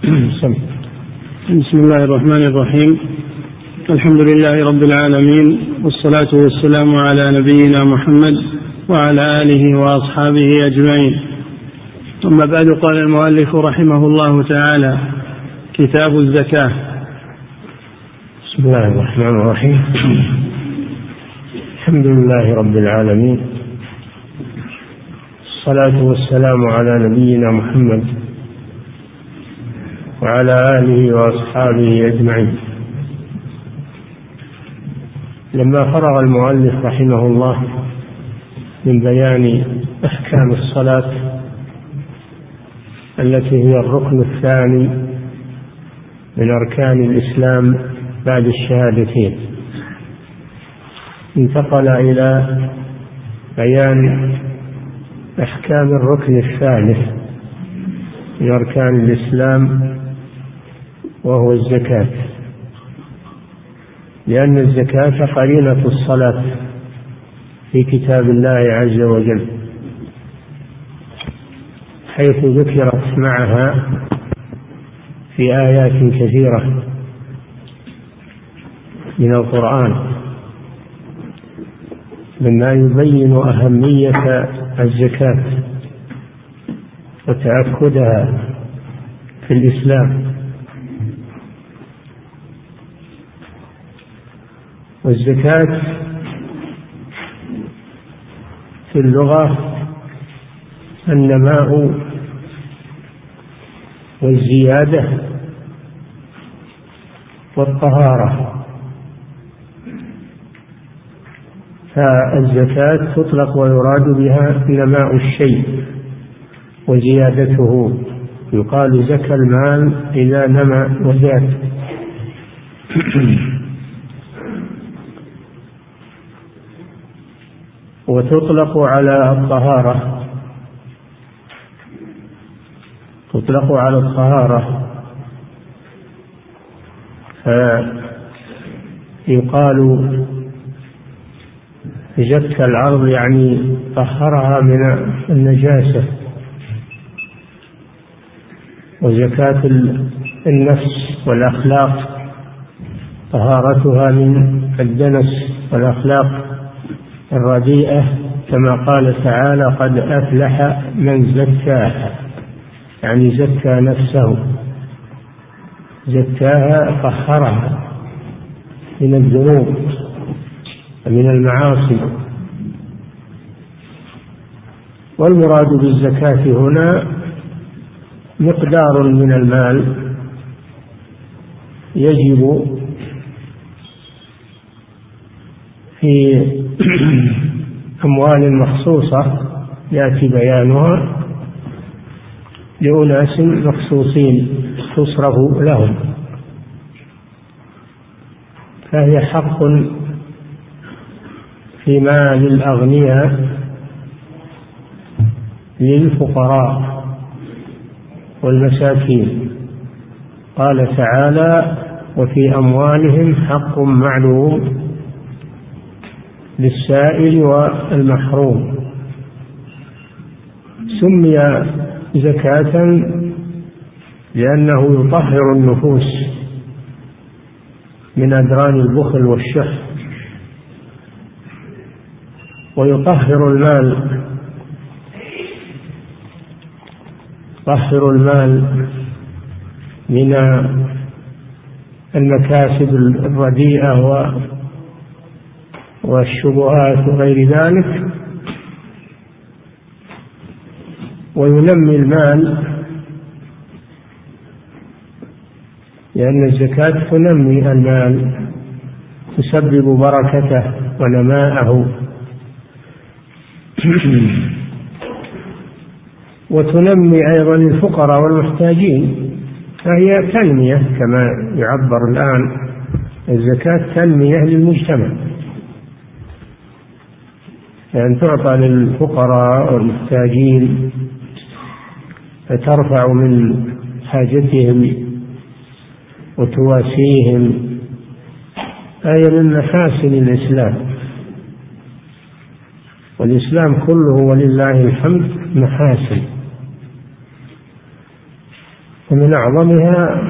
بسم الله الرحمن الرحيم. الحمد لله رب العالمين والصلاة والسلام على نبينا محمد وعلى آله وأصحابه أجمعين. ثم بعد قال المؤلف رحمه الله تعالى كتاب الزكاة. بسم الله الرحمن الرحيم. الحمد لله رب العالمين. الصلاة والسلام على نبينا محمد وعلى آله وأصحابه أجمعين. لما فرغ المؤلف رحمه الله من بيان أحكام الصلاة التي هي الركن الثاني من أركان الإسلام بعد الشهادتين انتقل إلى بيان أحكام الركن الثالث من أركان الإسلام وهو الزكاة. لأن الزكاة قرينة الصلاة في كتاب الله عز وجل حيث ذكرت معها في آيات كثيرة من القرآن مما يبين أهمية الزكاة وتأكدها في الإسلام. والزكاة في اللغة النماء والزيادة والطهارة. فالزكاة تطلق ويراد بها نماء الشيء وزيادته. يقال زكى المال إذا نمى وزاد. وتطلق على الطهارة. تطلق على الطهارة. فيقال زكى الأرض يعني طهرها من النجاسة. وزكاة النفس والأخلاق طهارتها من الدنس والأخلاق. الرديئة كما قال تعالى قد أفلح من زكاها. يعني زكى نفسه. زكاها طهرها من الذنوب ومن المعاصي. والمراد بالزكاة هنا مقدار من المال. يجب في أموال مخصوصة يأتي بيانها لأناس مخصوصين تصرف لهم. فهي حق في مال الأغنياء للفقراء والمساكين. قال تعالى وفي أموالهم حق معلوم. للسائل والمحروم. سمي زكاة لأنه يطهر النفوس من أدران البخل والشح ويطهر المال يطهر المال من المكاسب الرديئة والشبهات وغير ذلك وينمي المال لأن الزكاة تنمي المال تسبب بركته ونماءه. وتنمي أيضا الفقراء والمحتاجين فهي تنمية كما يعبر الآن الزكاة تنمية للمجتمع. يعني تعطى للفقراء والمحتاجين فترفع من حاجتهم وتواسيهم. هذه من محاسن الإسلام. والإسلام كله ولله الحمد محاسن. ومن أعظمها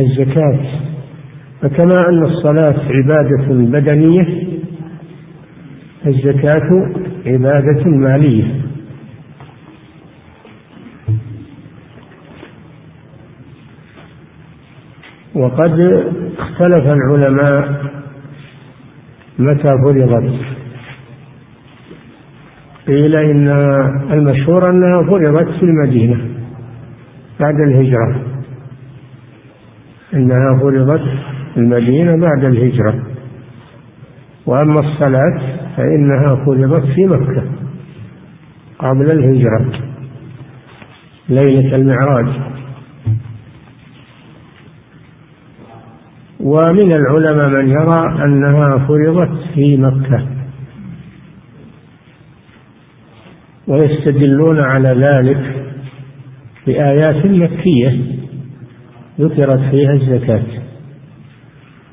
الزكاة. فكما أن الصلاة عبادة بدنية الزكاة عبادة مالية وقد اختلف العلماء متى فرضت. قيل إن المشهور أنها فرضت في المدينة بعد الهجرة. إنها فرضت في المدينة بعد الهجرة. وأما الصلاة فإنها فرضت في مكة قبل الهجرة ليلة المعراج. ومن العلماء من يرى أنها فرضت في مكة. ويستدلون على ذلك بآيات مكية ذكرت فيها الزكاة.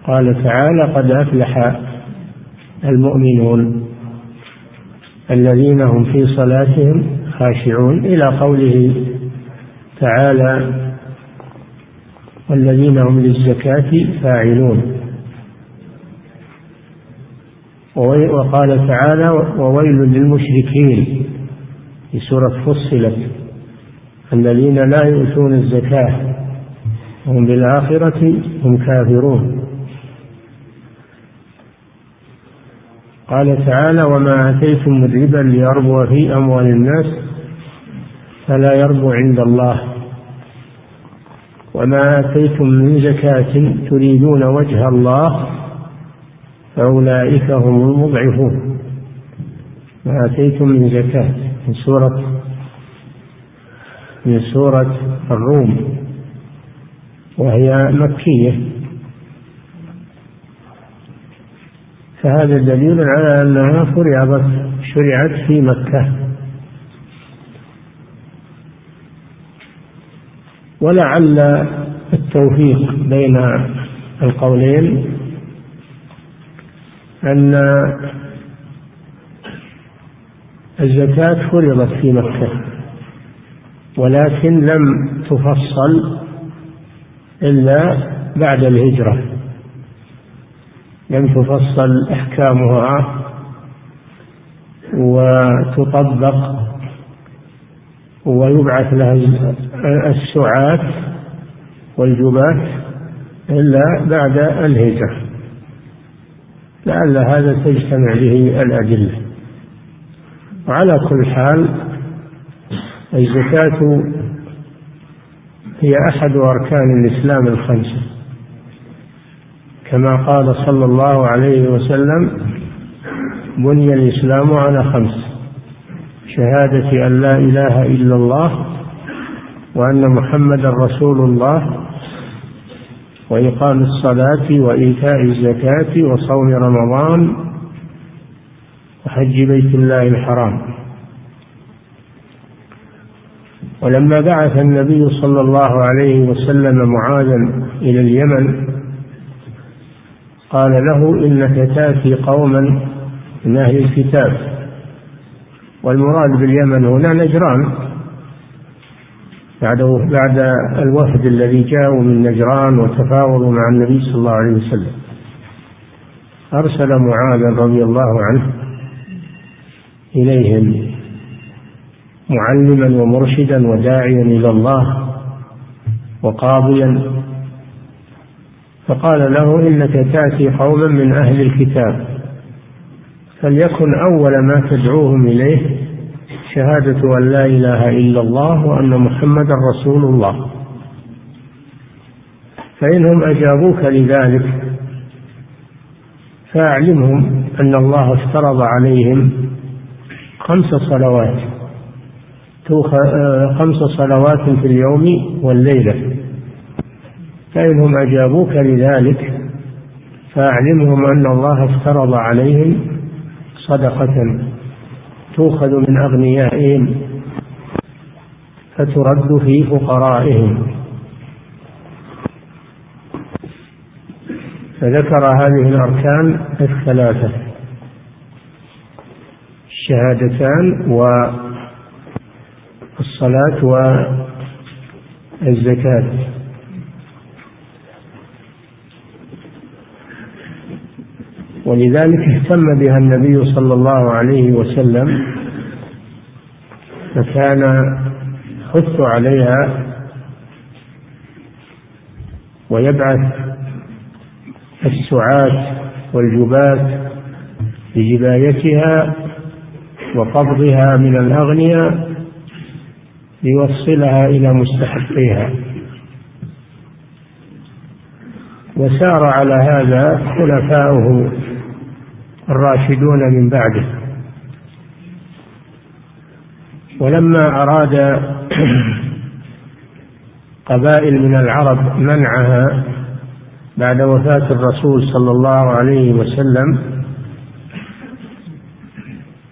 قال تعالى قد أفلح المؤمنون الذين هم في صلاتهم خاشعون إلى قوله تعالى والذين هم للزكاة فاعلون. وقال تعالى وويل للمشركين في سورة فصلت الذين لا يؤتون الزكاة هم بالآخرة هم كافرون. قال تعالى وما آتيتم من ربا ليربو في أموال الناس فلا يربو عند الله وما آتيتم من زكاة تريدون وجه الله فأولئك هم المضعفون ما آتيتم من زكاة من سورة من سورة الروم وهي مكية فهذا دليل على أنها فرضت شرعت في مكة. ولعل التوفيق بين القولين أن الزكاة فرضت في مكة ولكن لم تفصل إلا بعد الهجرة. لم تفصل أحكامها وتطبق ويبعث لها السعاة والجبات إلا بعد الهجرة. لعل هذا تجتمع به الأدلة. وعلى كل حال الزكاة هي أحد أركان الإسلام الخمسة. كما قال صلى الله عليه وسلم بني الإسلام على خمس شهادة أن لا إله إلا الله وأن محمدا رسول الله وإقام الصلاة وإيتاء الزكاة وصوم رمضان وحج بيت الله الحرام. ولما بعث النبي صلى الله عليه وسلم معاذا إلى اليمن قال له إنك تأتي قوما من أهل الكتاب. والمراد باليمن هنا نجران. بعد بعد الوفد الذي جاءوا من نجران وتفاوضوا مع النبي صلى الله عليه وسلم. أرسل معاذا رضي الله عنه إليهم معلما ومرشدا وداعيا إلى الله وقاضيا فقال له إنك تأتي قوما من أهل الكتاب فليكن أول ما تدعوهم إليه شهادة أن لا إله إلا الله وأن محمدا رسول الله. فإنهم أجابوك لذلك فأعلمهم أن الله افترض عليهم خمس صلوات خمس صلوات في اليوم والليلة. فإنهم أجابوك لذلك فأعلمهم أن الله افترض عليهم صدقة تؤخذ من أغنيائهم فترد في فقرائهم. فذكر هذه الأركان الثلاثة الشهادتان والصلاة الزكاة ولذلك اهتم بها النبي صلى الله عليه وسلم فكان يحث عليها ويبعث السعاة والجباة بجبايتها وقبضها من الأغنياء ليوصلها إلى مستحقيها. وسار على هذا خلفاؤه الراشدون من بعده. ولما أراد قبائل من العرب منعها بعد وفاة الرسول صلى الله عليه وسلم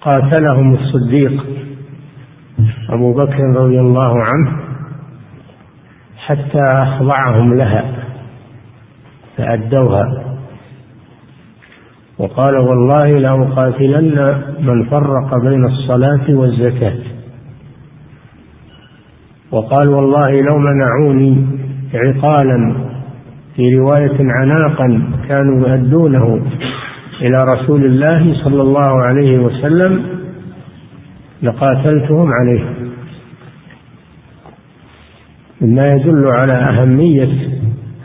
قاتلهم الصديق أبو بكر رضي الله عنه حتى أخضعهم لها فأدوها. وقال والله لأقاتلن من فرق بين الصلاة والزكاة. وقال والله لو منعوني عقالا في رواية عناقا كانوا يؤدونه إلى رسول الله صلى الله عليه وسلم لقاتلتهم عليه. مما يدل على أهمية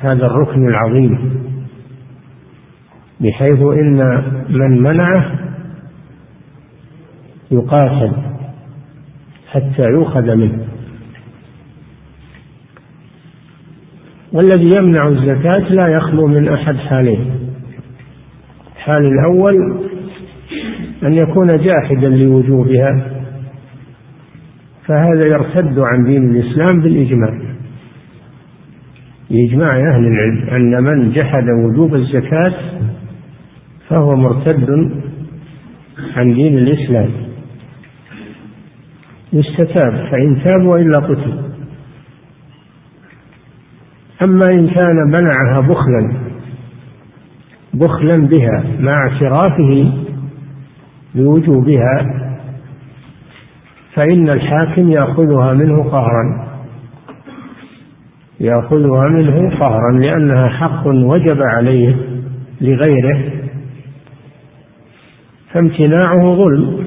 هذا الركن العظيم. بحيث إن من منعه يقاتل حتى يؤخذ منه. والذي يمنع الزكاة لا يخلو من أحد حالين. الحال الأول أن يكون جاحدا لوجوبها فهذا يرتد عن دين الإسلام بالإجماع. بإجماع أهل العلم أن من جحد وجوب الزكاة فهو مرتد عن دين الإسلام. يستتاب فإن تاب وإلا قتل. أما إن كان منعها بخلا بخلا بها مع اعترافه بوجوبها فإن الحاكم يأخذها منه قهرا. يأخذها منه قهرا لأنها حق وجب عليه لغيره فامتناعه ظلم.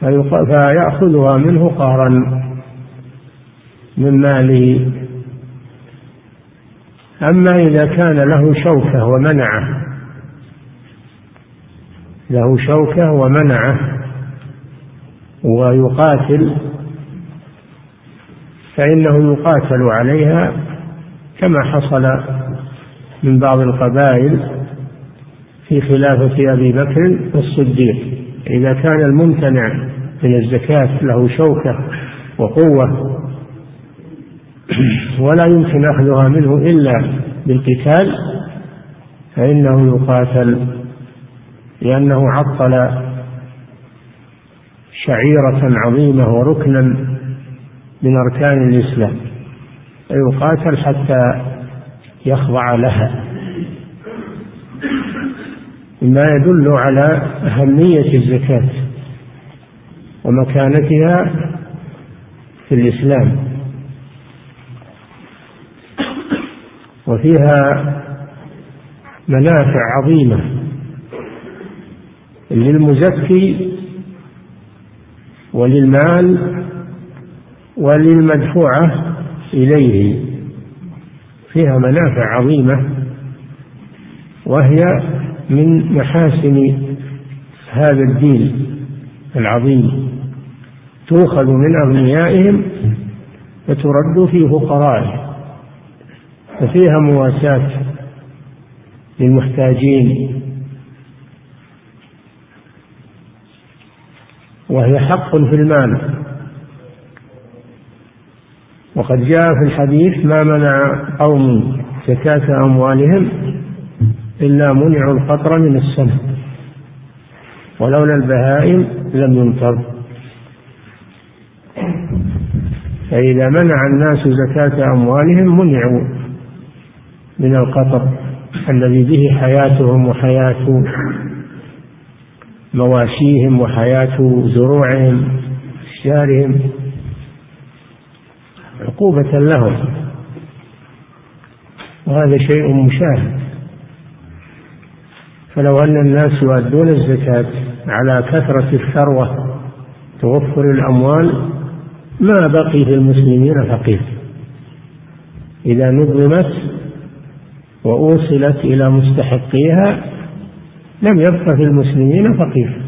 فيأخذها منه قهرا من ماله. أما إذا كان له شوكة ومنعه له شوكة ومنعه ويقاتل فإنه يقاتل عليها كما حصل من بعض القبائل في خلافة أبي بكر الصديق. إذا كان الممتنع من الزكاة له شوكة وقوة ولا يمكن أخذها منه إلا بالقتال فإنه يقاتل لأنه عطل شعيرة عظيمة وركنا من أركان الإسلام فيقاتل حتى يخضع لها. مما يدل على أهمية الزكاة ومكانتها في الإسلام. وفيها منافع عظيمة للمزكي وللمال وللمدفوعة إليه. فيها منافع عظيمة وهي من محاسن هذا الدين العظيم. تؤخذ من أغنيائهم فترد في فقرائهم ففيها مواساة للمحتاجين. وهي حق في المال. وقد جاء في الحديث ما منع قوم زكاة أموالهم إلا منعوا القطر من السماء. ولولا البهائم لم يمطر فإذا منع الناس زكاة أموالهم منعوا من القطر الذي به حياتهم وحياة مواشيهم وحياة زروعهم أشجارهم عقوبة لهم. وهذا شيء مشاهد. فلو أن الناس يؤدون الزكاة على كثرة الثروة توفر الأموال ما بقي في المسلمين فقير. إذا نظمت وأوصلت إلى مستحقيها لم يبق في المسلمين فقير.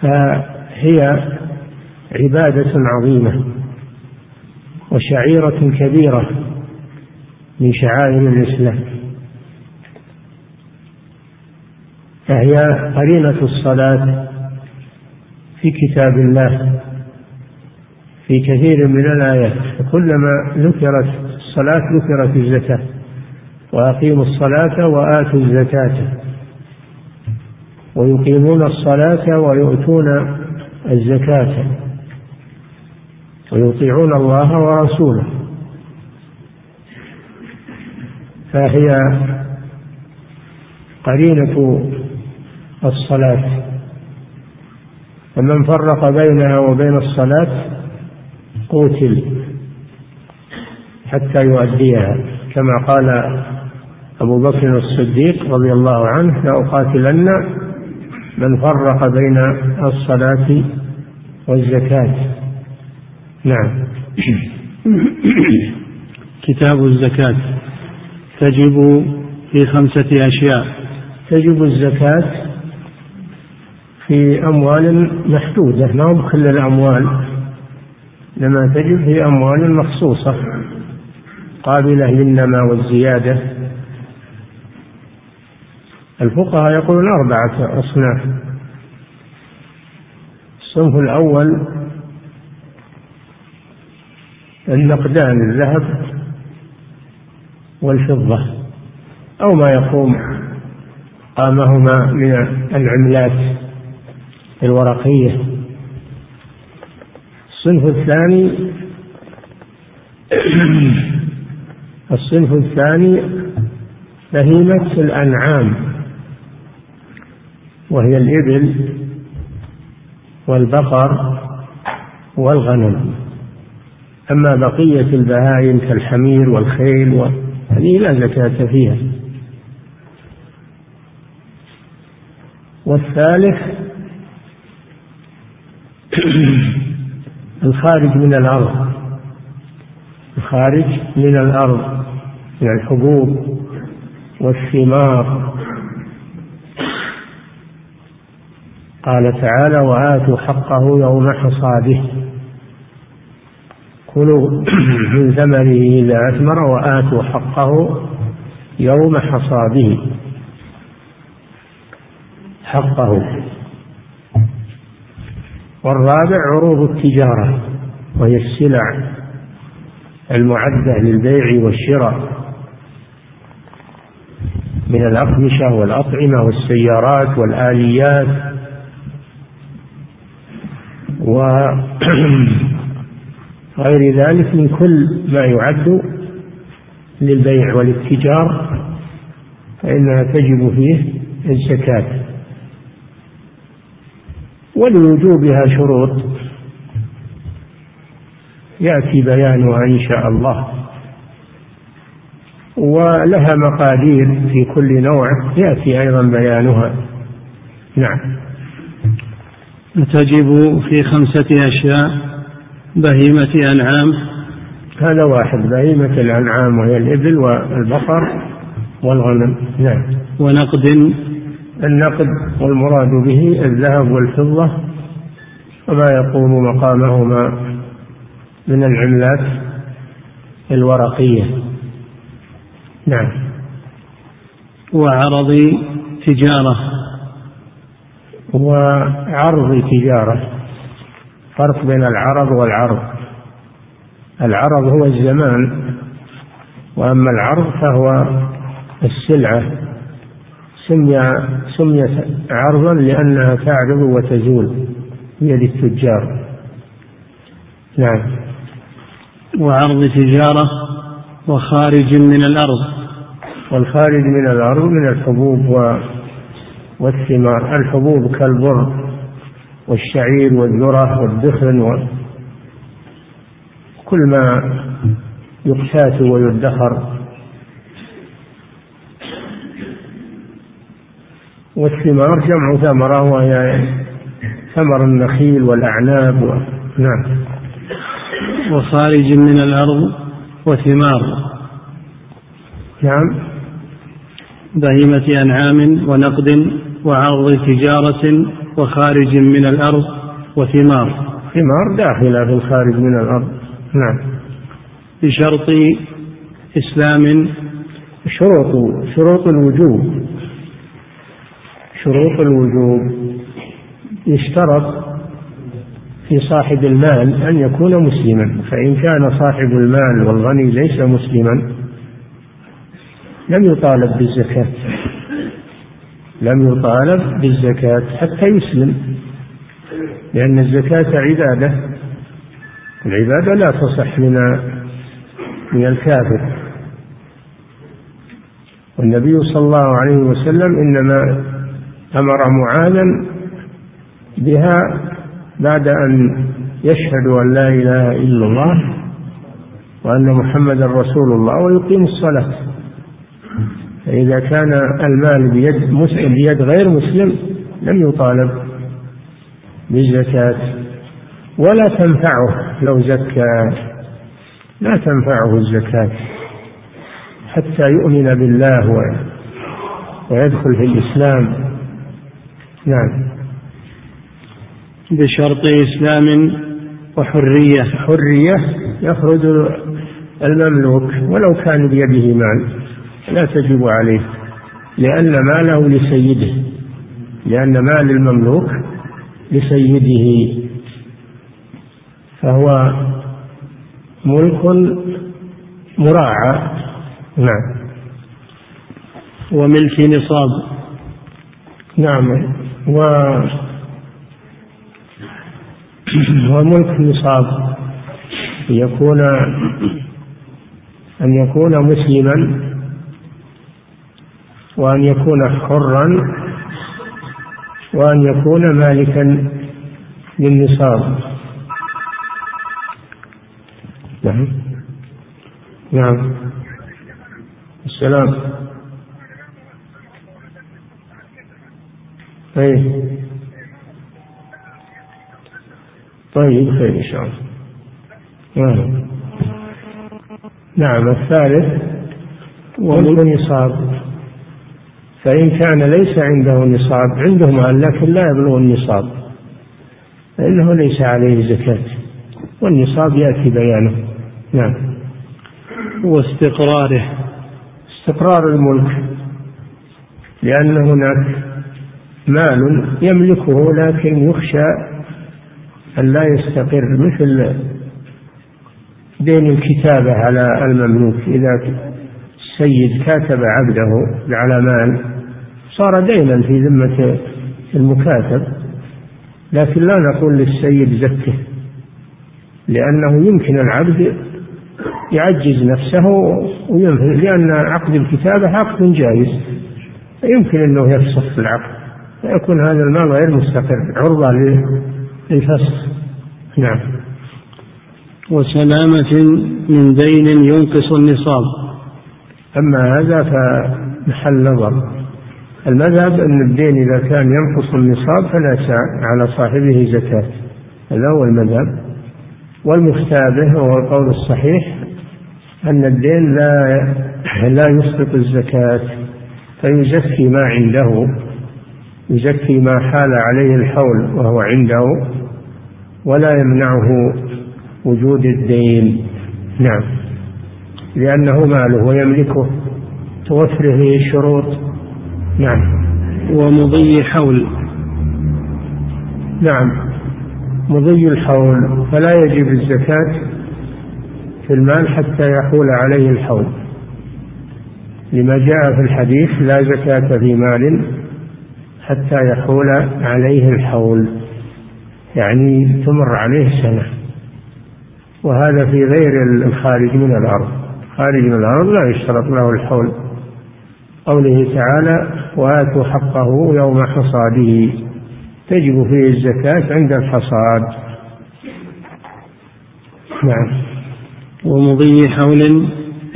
فهي عبادة عظيمة وشعيرة كبيرة من شعائر الإسلام. فهي قرينة الصلاة في كتاب الله. في كثير من الآيات. فكلما ذكرت الصلاة ذكرت الزكاة. وأقيموا الصلاة وآتوا الزكاة. ويقيمون الصلاة ويؤتون الزكاة. ويطيعون الله ورسوله. فهي قرينة الصلاة. فمن فرق بينها وبين الصلاة قوتل حتى يؤديها. كما قال أبو بكر الصديق رضي الله عنه لأقاتلن من فرق بين الصلاة والزكاة. نعم. كتاب الزكاة. تجب في خمسة أشياء. تجب الزكاة في أموال محدودة ما هو بكل الأموال؟ لما تجب في أموال مخصوصة. قابلة للنماء والزيادة. الفقهاء يقولون أربعة أصناف. الصنف الأول النقدان الذهب والفضة أو ما يقوم قامهما من العملات. الورقية. الصنف الثاني الصنف الثاني بهيمة الأنعام وهي الإبل والبقر والغنم. أما بقية البهائم كالحمير والخيل هذه لا زكاة فيها. والثالث الخارج من الأرض. الخارج من الأرض. من الحبوب والثمار. قال تعالى وآتوا حقه يوم حصاده. كلوا من ثمره إذا أثمر وآتوا حقه يوم حصاده. حقه. والرابع عروض التجارة وهي السلع المعدة للبيع والشراء من الأقمشة والأطعمة والسيارات والآليات وغير ذلك من كل ما يعد للبيع والاتجار فإنها تجب فيه الزكاة. ولوجوبها شروط. يأتي بيانها إن شاء الله. ولها مقادير في كل نوع. يأتي أيضا بيانها. نعم. تجب في خمسة أشياء. بهيمة أنعام. هذا واحد. بهيمة الأنعام وهي الإبل والبقر والغنم. نعم. ونقد النقد والمراد به الذهب والفضة وما يقوم مقامهما من العملات الورقية. نعم. وعرض تجارة. وعرض تجارة. فرق بين العرض والعرض. العرض هو الزمان وأما العرض فهو السلعة. سمي سميت عرضا لأنها تعرض وتزول بيد التجار. نعم. وعرض تجارة وخارج من الأرض. والخارج من الأرض من الحبوب والثمار. الحبوب كالبر والشعير والذرة والدخن كل ما يقتات ويدخر. والثمار جمع ثمرة وهي ثمر النخيل والأعناب و... نعم. وخارج من الأرض وثمار. نعم. بهيمة أنعام ونقد وعرض تجارة وخارج من الأرض وثمار. ثمار داخلة في الخارج من الأرض. نعم. بشرط إسلام. شروط شروط الوجوب. شروط الوجوب. يشترط في صاحب المال أن يكون مسلما فإن كان صاحب المال والغني ليس مسلما لم يطالب بالزكاة. لم يطالب بالزكاة حتى يسلم لأن الزكاة عبادة. العبادة لا تصح من من الكافر. والنبي صلى الله عليه وسلم إنما أمر معاذا بها بعد أن يشهد أن لا إله إلا الله وأن محمدا رسول الله ويقيم الصلاة. فإذا كان المال بيد مسلم بيد غير مسلم لم يطالب بالزكاة ولا تنفعه لو زكى. لا تنفعه الزكاة حتى يؤمن بالله ويدخل في الإسلام. نعم. بشرط إسلام وحرية. حرية يخرج المملوك ولو كان بيده مال لا تجب عليه لأن ماله لسيده لأن مال المملوك لسيده. فهو ملك مراعى. نعم. وملك نصاب. نعم. و وملك نصاب. يكون أن يكون مسلما وأن يكون حرا وأن يكون مالكا للنصاب. نعم. نعم. السلام. أي طيب خير إن شاء الله. نعم. نعم الثالث وملك نصاب فإن كان ليس عنده نصاب عنده مال لكن لا يبلغ النصاب. فإنه ليس عليه زكاة. والنصاب يأتي بيانه. نعم. واستقراره. استقرار الملك. لأن هناك مال يملكه لكن يخشى أن لا يستقر مثل دين الكتابة على المملوك. إذا السيد كاتب عبده على مال صار دينا في ذمة المكاتب. لكن لا نقول للسيد زكه لأنه يمكن العبد يعجز نفسه لأن عقد الكتابة عقد جائز. يمكن أنه يفسخ في العقد. فيكون هذا المال غير مستقر. عرضة للفسخ نعم. وسلامة من دين ينقص النصاب. أما هذا فمحل نظر. المذهب أن الدين إذا كان ينقص النصاب فلا على صاحبه زكاة. هذا هو المذهب. والمفتى به وهو القول الصحيح أن الدين لا لا يسقط الزكاة فيزكي ما عنده. يزكي ما حال عليه الحول وهو عنده ولا يمنعه وجود الدين. نعم. لأنه ماله ويملكه. توفر فيه الشروط نعم. ومضي حول نعم. مضي الحول. فلا يجب الزكاة في المال حتى يحول عليه الحول. لما جاء في الحديث لا زكاة في مال حتى يحول عليه الحول يعني تمر عليه سنة وهذا في غير الخارج من الأرض. خارج من الأرض لا يشترط له الحول. قوله تعالى وآتوا حقه يوم حصاده تجب فيه الزكاة عند الحصاد. نعم. ومضي حول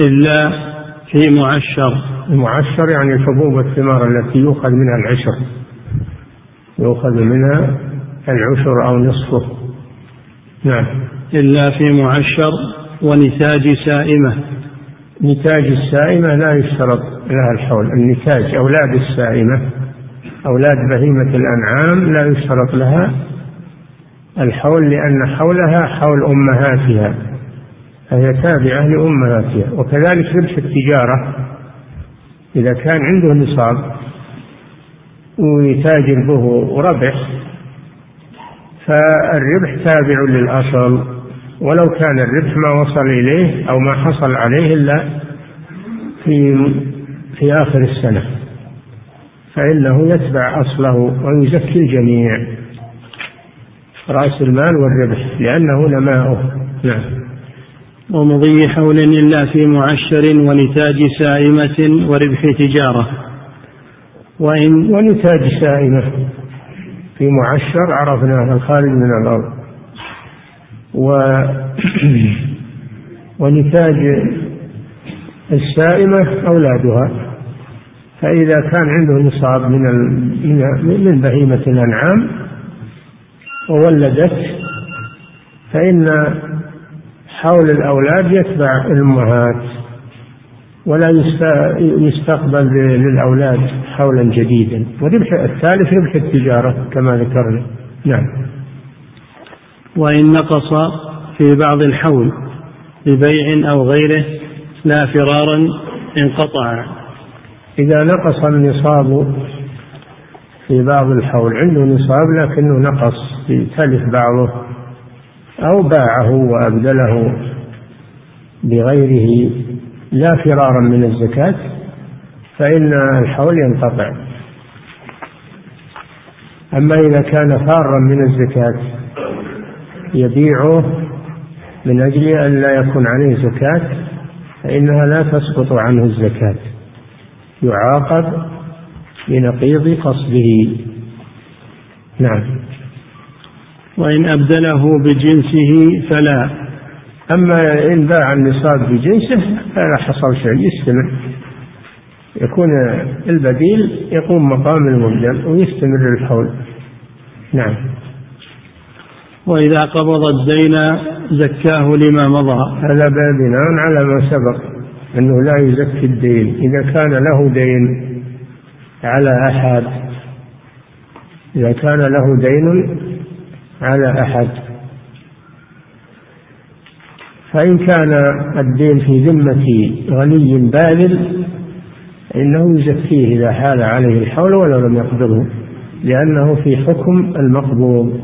إلا في معشر. المعشر يعني الحبوب والثمار التي يؤخذ منها العشر. يؤخذ منها العشر أو نصفه نعم. إلا في معشر ونتاج سائمة. نتاج السائمة لا يشترط لها الحول. النتاج أولاد السائمة أولاد بهيمة الأنعام لا يشترط لها الحول لأن حولها حول أمهاتها. فهي تابعة لأمهاتها. وكذلك ربح التجارة. إذا كان عنده نصاب ويتاجر به وربح فالربح تابع للأصل. ولو كان الربح ما وصل إليه أو ما حصل عليه إلا في في آخر السنة فإنه يتبع أصله ويزكي الجميع. رأس المال والربح لأنه نماؤه. نعم. ومضي حول إلا في معشر ونتاج سائمة وربح تجارة. وإن ونتاج سائمة في معشر عرفناه الخارج من الأرض. و ونتاج السائمة أولادها. فإذا كان عنده نصاب من من بهيمة الأنعام وولدت فإن حول الأولاد يتبع الأمهات ولا يستقبل للأولاد. حولا جديدا. وربح الثالث ربح التجارة كما ذكرنا. نعم. وإن نقص في بعض الحول ببيع أو غيره لا فرارا انقطع إذا نقص النصاب في بعض الحول عنده نصاب لكنه نقص تلف بعضه أو باعه وأبدله بغيره لا فرارا من الزكاة فإن الحول ينقطع. أما إذا كان فارا من الزكاة يبيعه من أجل أن لا يكون عليه زكاة فإنها لا تسقط عنه الزكاة. يعاقب بنقيض قصده. نعم. وإن أبدله بجنسه فلا. أما إن باع النصاب بجنسه فلا حصل شيء يستمر. يكون البديل يقوم مقام المبدل ويستمر الحول. نعم. وإذا قبض الدين زكاه لما مضى. هذا بناء على ما سبق أنه لا يزكي الدين. إذا كان له دين على أحد إذا كان له دين على أحد. فإن كان الدين في ذمة غني باذل فإنه يزكيه إذا حال عليه الحول ولو لم يقبضه لأنه في حكم المقبوض.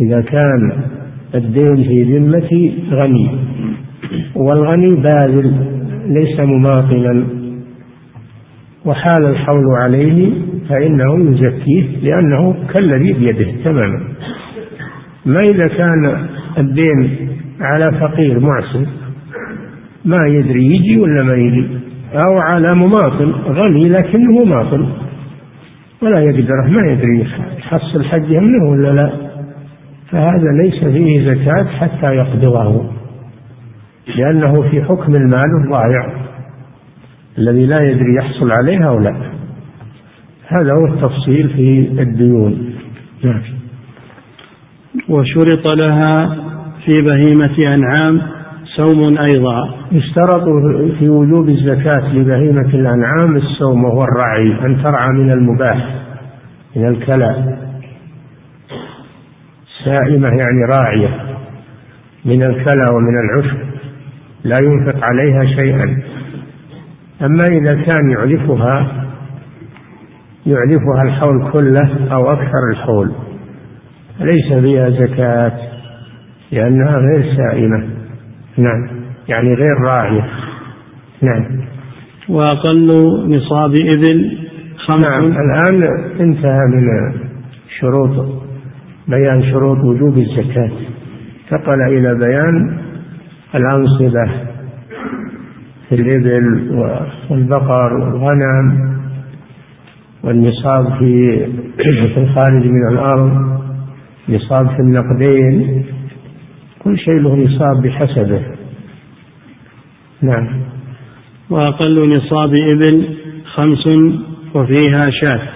إذا كان الدين في ذمة غني والغني باذل ليس مماطلا. وحال الحول عليه فإنه يزكيه لأنه كالذي بيده. تماما. ما إذا كان الدين على فقير معسر ما يدري يجي ولا ما يجي؟ أو على مماطل غني لكنه مماطل ولا يقدره ما يدري يحصل حجه منه ولا لا. فهذا ليس فيه زكاة حتى يقبضه لأنه في حكم المال الضائع. الذي لا يدري يحصل عليه أو لا. هذا هو التفصيل في الديون. نعم. وشرط لها في بهيمة أنعام سوم أيضا. يشترط في وجوب الزكاة لبهيمة الأنعام السوم وهو الرعي أن ترعى من المباح من الكلى. سائمة يعني راعية من الكلى ومن العشب لا ينفق عليها شيئا. أما إذا كان يعلفها يعلفها الحول كله أو أكثر الحول ليس فيها زكاة لأنها غير سائمة. نعم. يعني غير راعية. نعم. وأقل نصاب إبل خمس. نعم. الآن انتهى من شروط بيان شروط وجوب الزكاة. انتقل إلى بيان الأنصبة في الإبل والبقر والغنم والنصاب في في الخارج من الأرض نصاب في النقدين. كل شيء له نصاب بحسبه. نعم. وأقل نصاب إبل خمس وفيها شاة.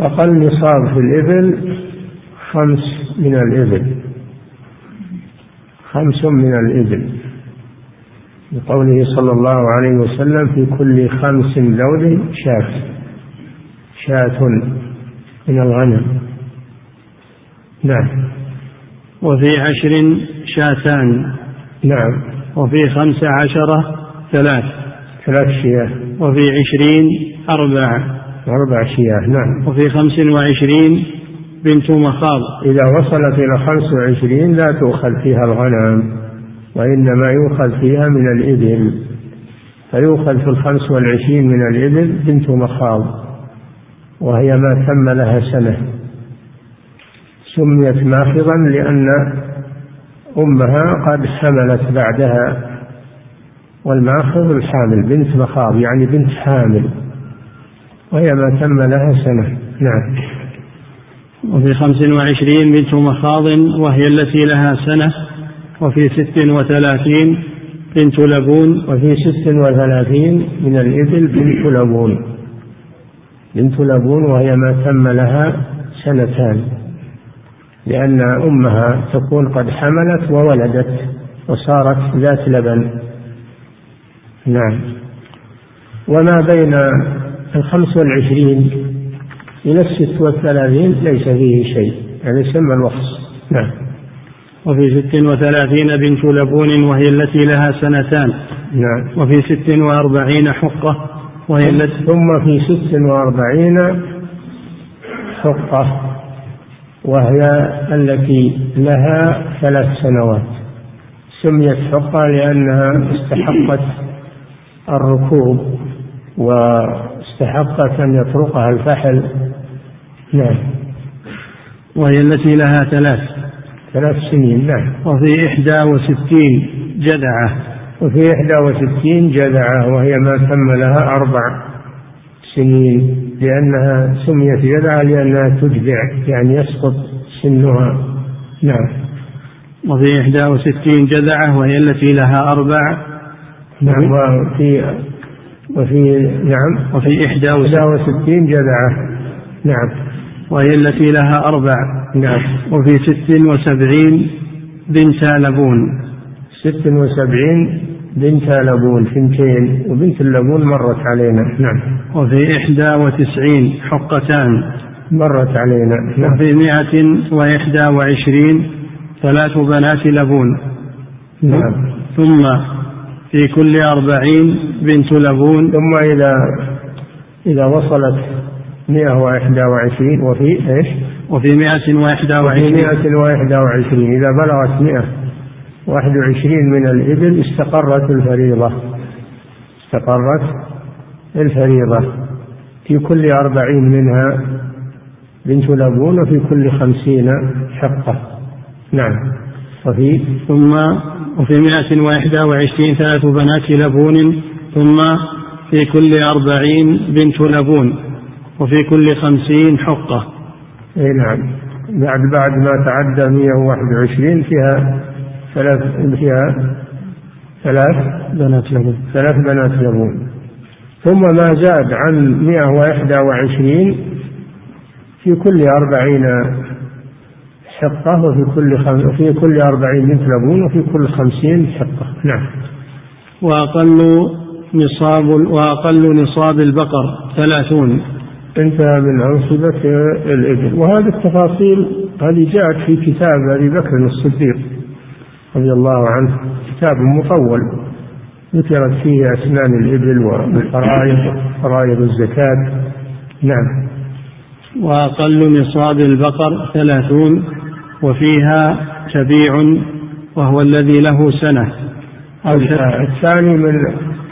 أقل نصاب في الإبل خمس من الإبل. خمس من الإبل. بقوله صلى الله عليه وسلم في كل خمس ذود شاة. شاة من الغنم. نعم. وفي عشر شاتان. نعم. وفي خمس عشرة ثلاث. ثلاث شياه. وفي عشرين أربع. أربع شياه نعم. وفي خمس وعشرين بنت مخاض. إذا وصلت إلى خمس وعشرين لا تؤخذ فيها الغنم وإنما يؤخذ فيها من الإبل. فيؤخذ في الخمس والعشرين من الإبل بنت مخاض وهي ما تم لها سنة. سميت ماخضا لأن أمها قد حملت بعدها والماخض الحامل بنت مخاض يعني بنت حامل وهي ما تم لها سنة. نعم. وفي خمس وعشرين بنت مخاض وهي التي لها سنة وفي ست وثلاثين بنت لبون. وفي ست وثلاثين من الإبل بنت لبون. بنت لبون وهي ما تم لها سنتان. لأن أمها تكون قد حملت وولدت وصارت ذات لبن. نعم. وما بين الخمس والعشرين إلى الست والثلاثين ليس فيه شيء يعني يسمى الوقص نعم. وفي ست وثلاثين بنت لبون وهي التي لها سنتان. نعم. وفي ست وأربعين حقة وهي التي ثم في ست وأربعين حقة. وهي التي لها ثلاث سنوات. سميت حقة لأنها استحقت الركوب واستحقت أن يطرقها الفحل. نعم. وهي التي لها ثلاث. ثلاث سنين نعم. وفي إحدى وستين جدعة وفي إحدى وستين جدعة وهي ما تم لها أربع سنين. لأنها سميت جدعة لأنها تجدع يعني يسقط سنها. نعم. وفي إحدى وستين جدعة وهي التي لها أربع. نعم وفي وفي نعم. وفي إحدى وستين جدعة نعم. وهي التي لها أربع. نعم. وفي ست وسبعين بنت لبون ست وسبعين بنت لبون ثنتين وبنت اللبون مرت علينا نعم. وفي إحدى وتسعين حقتان. مرت علينا نعم. وفي مائة وإحدى وعشرين ثلاث بنات لبون. نعم. ثم في كل أربعين بنت لبون. ثم إذا إذا وصلت مئة وإحدى وعشرين وفي إيش؟ وفي مئة وإحدى وعشرين. وفي مئة وإحدى وعشرين إذا بلغت مئة. واحد وعشرين من الإبل استقرت الفريضة. استقرت الفريضة. في كل أربعين منها بنت لبون وفي كل خمسين حقة. نعم. وفي ثم وفي مائة وإحدى وعشرين ثلاث بنات لبون. ثم في كل أربعين بنت لبون. وفي كل خمسين حقة. أي نعم. بعد بعد ما تعدى 121 فيها ثلاث فيها ثلاث بنات لبون ثلاث بنات لبون ثم ما زاد عن 121 في كل أربعين حقة وفي كل خم... في كل أربعين بنت لبون وفي كل خمسين حقة. نعم. وأقل نصاب وأقل نصاب البقر ثلاثون. انتهى من أنصبة الإبل. وهذه التفاصيل هذه جاءت في كتاب أبي بكر الصديق. رضي الله عنه كتاب مطول ذكرت فيه أسنان الإبل والفرائض فرائض الزكاة. نعم. وأقل نصاب البقر ثلاثون وفيها شبيع وهو الذي له سنة. أو الثاني من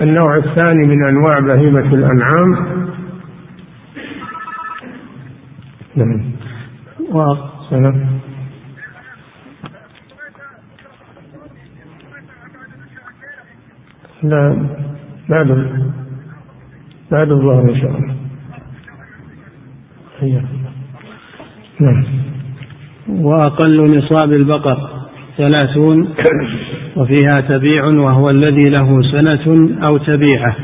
النوع الثاني من أنواع بهيمة الأنعام. نعم. وسنة لا بعد بعد الظهر إن شاء الله. نعم. وأقل نصاب البقر ثلاثون وفيها تبيع وهو الذي له سنة أو تبيعة.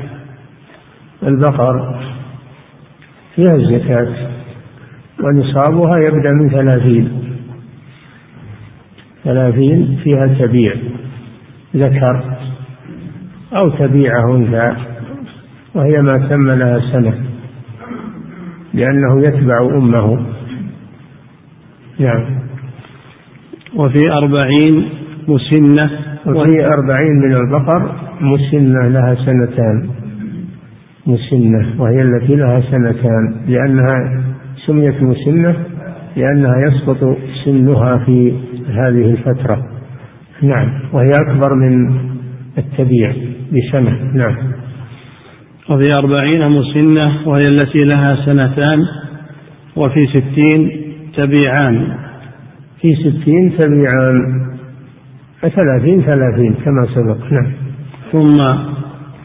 البقر فيها الزكاة ونصابها يبدأ من ثلاثين. ثلاثين فيها تبيع ذكر. أو تبيع أنثى وهي ما تم لها سنة لأنه يتبع أمه. نعم. وفي أربعين مسنة. وفي أربعين من البقر مسنة لها سنتان. مسنة وهي التي لها سنتان لأنها سميت مسنة لأنها يسقط سنها في هذه الفترة. نعم وهي أكبر من التبيع. بسنة نعم. وفي أربعين مسنة وهي التي لها سنتان وفي ستين تبيعان. في ستين تبيعان. ثلاثين ثلاثين كما سبق. نعم. ثم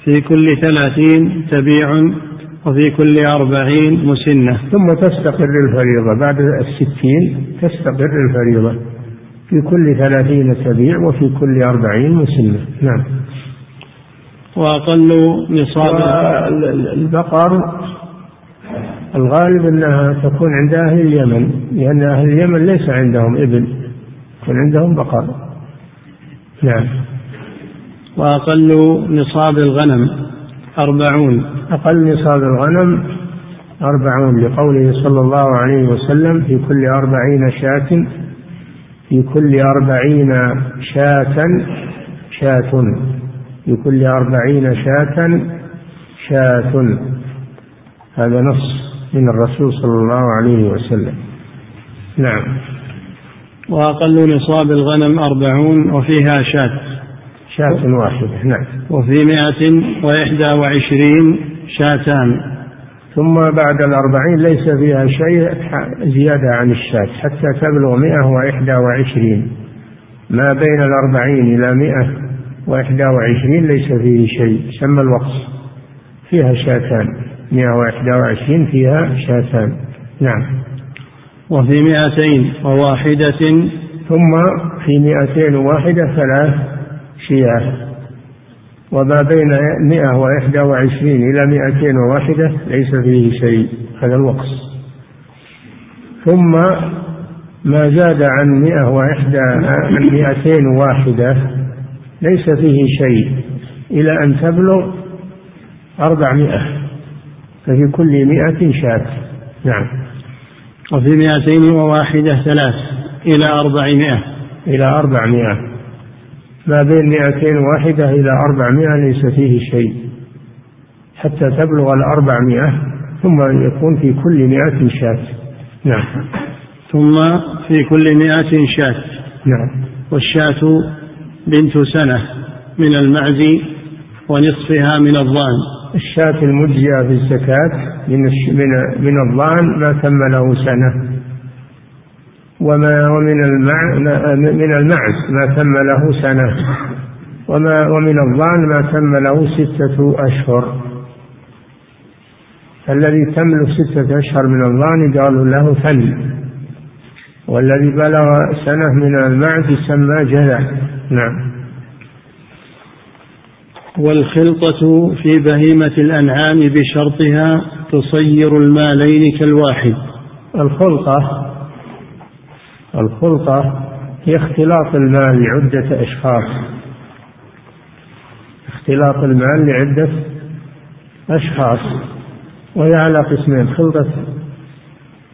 في كل ثلاثين تبيع وفي كل أربعين مسنة. ثم تستقر الفريضة. بعد الستين تستقر الفريضة. في كل ثلاثين تبيع وفي كل أربعين مسنة. نعم. وأقل نصاب البقر الغالب أنها تكون عند أهل اليمن لأن أهل اليمن ليس عندهم إبل يكون عندهم بقر. نعم. وأقل نصاب الغنم أربعون. أقل نصاب الغنم أربعون لقوله صلى الله عليه وسلم في كل أربعين شاة في كل أربعين شاة شاة. في كل أربعين شاة شاة. هذا نص من الرسول صلى الله عليه وسلم. نعم. وأقل نصاب الغنم أربعون وفيها شاة. شاة واحدة نعم. وفي مائة وإحدى وعشرين شاتان. ثم بعد الأربعين ليس فيها شيء زيادة عن الشاة حتى تبلغ مئة وإحدى وعشرين. ما بين الأربعين إلى مئة وإحدى وعشرين ليس فيه شيء سمى الوقص. فيها شاتان مئة وإحدى وعشرين فيها شاتان نعم. وفي مئتين وواحدة. ثم في مئتين وواحدة ثلاث شياه وما بين مئة وإحدى وعشرين إلى مئتين وواحدة ليس فيه شيء. هذا الوقص. ثم ما زاد عن مئة وإحدى مئتين واحدة ليس فيه شيء إلى أن تبلغ أربعمائة ففي كل مئة شاة. نعم. وفي مئتين وواحدة ثلاث إلى أربعمائة. إلى أربعمائة. ما بين مئتين واحدة إلى أربعمائة ليس فيه شيء. حتى تبلغ الأربعمائة ثم يكون في كل مئة شاة. نعم. ثم في كل مئة شاة. نعم. والشاة بنت سنة من المعز ونصفها من الضان الشاة المجزية في الزكاة من من من الضان ما تم له سنة. وما ومن المع من المعز ما تم له سنة. وما ومن الضان ما تم له ستة أشهر. الذي تملك ستة أشهر من الضان قالوا له ثني والذي بلغ سنة من المعز يسمى جذع نعم. والخلطة في بهيمة الأنعام بشرطها تصير المالين كالواحد. الخلطة الخلطة هي اختلاط المال لعدة أشخاص. اختلاط المال لعدة أشخاص. وهي على قسمين خلطة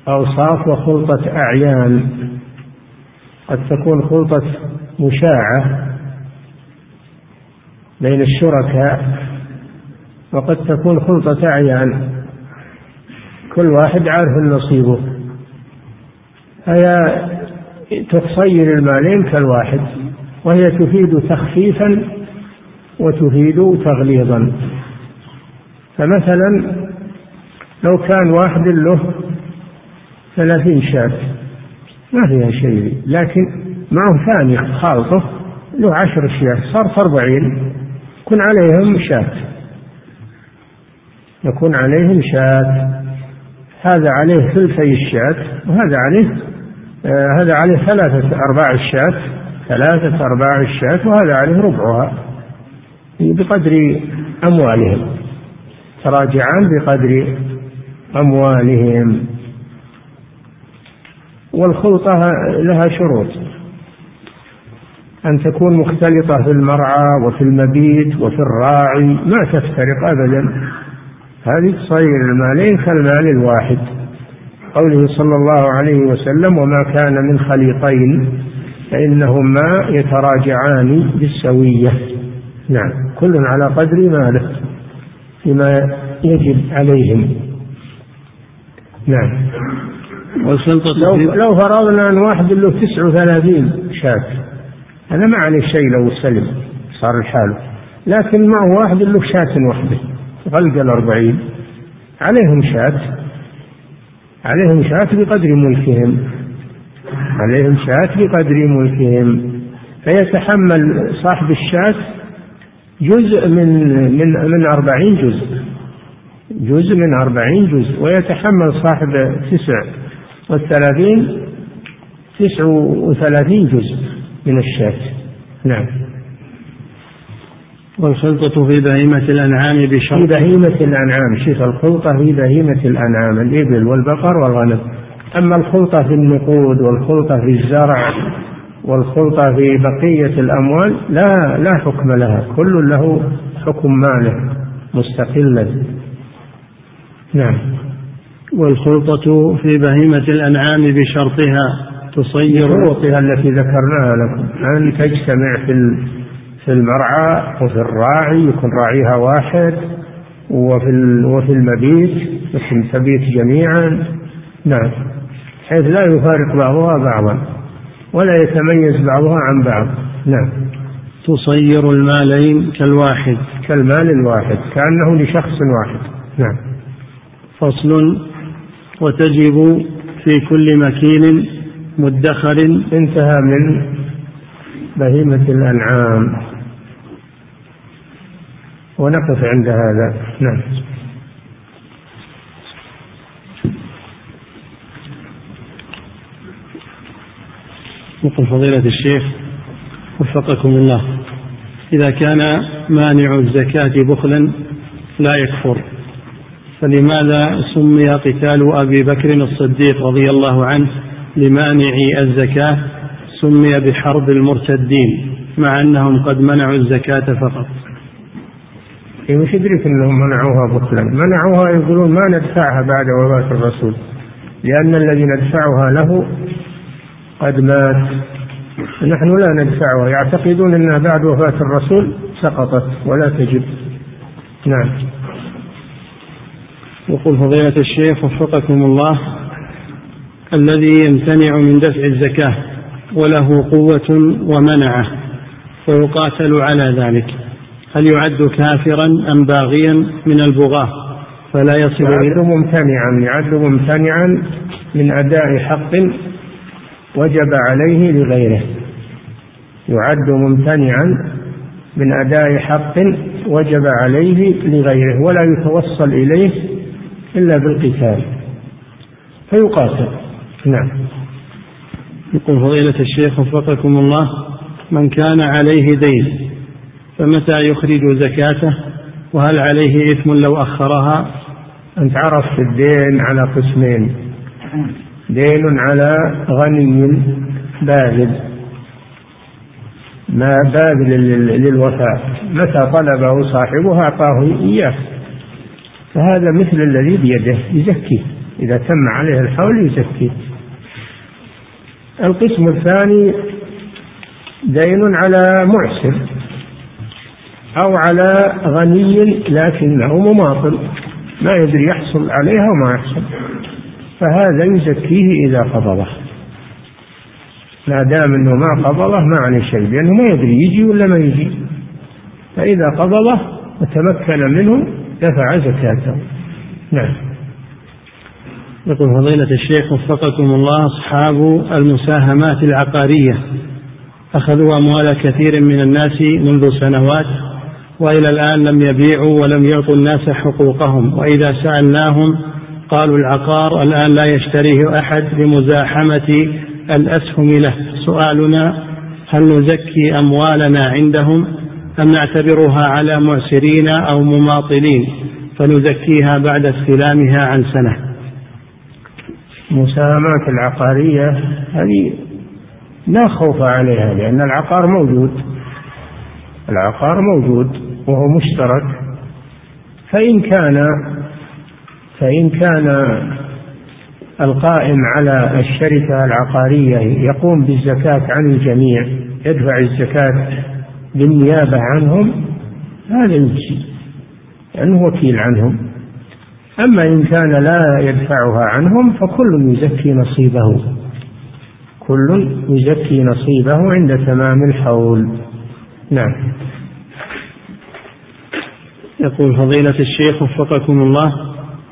أوصاف وخلطة أعيان. قد تكون خلطة مشاعة بين الشركاء وقد تكون خلطة أعيان. كل واحد عارف نصيبه هي تصير المالين كالواحد وهي تفيد تخفيفا وتفيد تغليظا. فمثلا لو كان واحد له ثلاثين شاة. ما فيها شيء. لكن معه ثاني خالطه له عشر شياه صار أربعين. يكون عليهم شاة. يكون عليهم شاة. هذا عليه ثلثي الشاة وهذا عليه آه، هذا عليه ثلاثة أرباع الشاة. ثلاثة أرباع الشاة وهذا عليه ربعها. بقدر أموالهم. تراجعان بقدر أموالهم. والخلطة لها شروط. أن تكون مختلطة في المرعى وفي المبيت وفي الراعي ما تفترق أبدا. هذه تصير المالين كالمال الواحد. قوله صلى الله عليه وسلم وما كان من خليطين فإنهما يتراجعان بالسوية. نعم كل على قدر ماله فيما يجب عليهم. نعم. لو, لو فرضنا أن واحد له تسع وثلاثين شاة هذا ما عليه شيء لو سلم صار الحال. لكن معه واحد له شاة واحدة غلق الأربعين. عليهم شاة عليهم شاة بقدر ملكهم. عليهم شاة بقدر ملكهم. فيتحمل صاحب الشاة جزء من من من أربعين جزء. جزء من أربعين جزء ويتحمل صاحب تسع والثلاثين تسع وثلاثين جزء من الشاة نعم. والخلطة في بهيمة الأنعام بشرط. في بهيمة الأنعام شوف الخلطة في بهيمة الأنعام الإبل والبقر والغنم. أما الخلطة في النقود والخلطة في الزرع والخلطة في بقية الأموال لا لا حكم لها. كل له حكم ماله مستقلا. نعم. والخلطة في بهيمة الأنعام بشرطها تصير شروطها التي ذكرناها لكم. أن تجتمع في في المرعى وفي الراعي يكون راعيها واحد وفي وفي المبيت يكون تبيت جميعا. نعم. حيث لا يفارق بعضها بعضا ولا يتميز بعضها عن بعض. نعم. تصير المالين كالواحد. كالمال الواحد كأنه لشخص واحد. نعم. فصل وتجب في كل مكين مدخر. انتهى من بهيمة الأنعام. ونقف عند هذا. نعم. يقول فضيلة الشيخ وفقكم الله إذا كان مانع الزكاة بخلا لا يكفر. فلماذا سمي قتال أبي بكر الصديق رضي الله عنه لمانعي الزكاة؟ سمي بحرب المرتدين مع أنهم قد منعوا الزكاة فقط. إيه مش يدرك أنهم منعوها بخلا منعوها يقولون ما ندفعها بعد وفاة الرسول لأن الذي ندفعها له قد مات. نحن لا ندفعها يعتقدون أنها بعد وفاة الرسول سقطت ولا تجب نعم. يقول فضيلة الشيخ وفقكم الله الذي يمتنع من دفع الزكاة وله قوة ومنعة ويقاتل على ذلك. هل يعد كافرا أم باغيا من البغاة؟ فلا يصل يعد ممتنعا يعد ممتنعا من أداء حق وجب عليه لغيره. يعد ممتنعا من أداء حق وجب عليه لغيره ولا يتوصل إليه إلا بالقتال. فيقاتل. نعم. يقول فضيلة الشيخ وفقكم الله من كان عليه دين فمتى يخرج زكاته؟ وهل عليه إثم لو أخرها؟ أنت عرفت الدين على قسمين. دين على غني باذل ما باذل للوفاء. متى طلبه صاحبه أعطاه إياه. فهذا مثل الذي بيده يزكيه إذا تم عليه الحول يزكيه القسم الثاني دين على معسر أو على غني لكنه مماطل. ما يدري يحصل عليها وما يحصل. فهذا يزكيه إذا قبضه. ما دام إنه ما قبضه ما عليه شيء لأنه ما يدري يجي ولا ما يجي. فإذا قبضه وتمكن منه دفع زكاته نعم. يقول فضيلة الشيخ وفقكم الله أصحاب المساهمات العقارية. أخذوا أموال كثير من الناس منذ سنوات وإلى الآن لم يبيعوا ولم يعطوا الناس حقوقهم. وإذا سألناهم قالوا العقار الآن لا يشتريه أحد لمزاحمة الأسهم له. سؤالنا هل نزكي أموالنا عندهم أم نعتبرها على معسرين أو مماطلين فنزكيها بعد استلامها عن سنة. المساهمات العقارية هذه لا خوف عليها لأن العقار موجود. العقار موجود وهو مشترك. فإن كان فإن كان القائم على الشركة العقارية يقوم بالزكاة عن الجميع يدفع الزكاة بالنيابة عنهم هذا يجزي لأنه وكيل عنهم. أما إن كان لا يدفعها عنهم فكل يزكي نصيبه. كل يزكي نصيبه عند تمام الحول. نعم. يقول فضيلة الشيخ وفقكم الله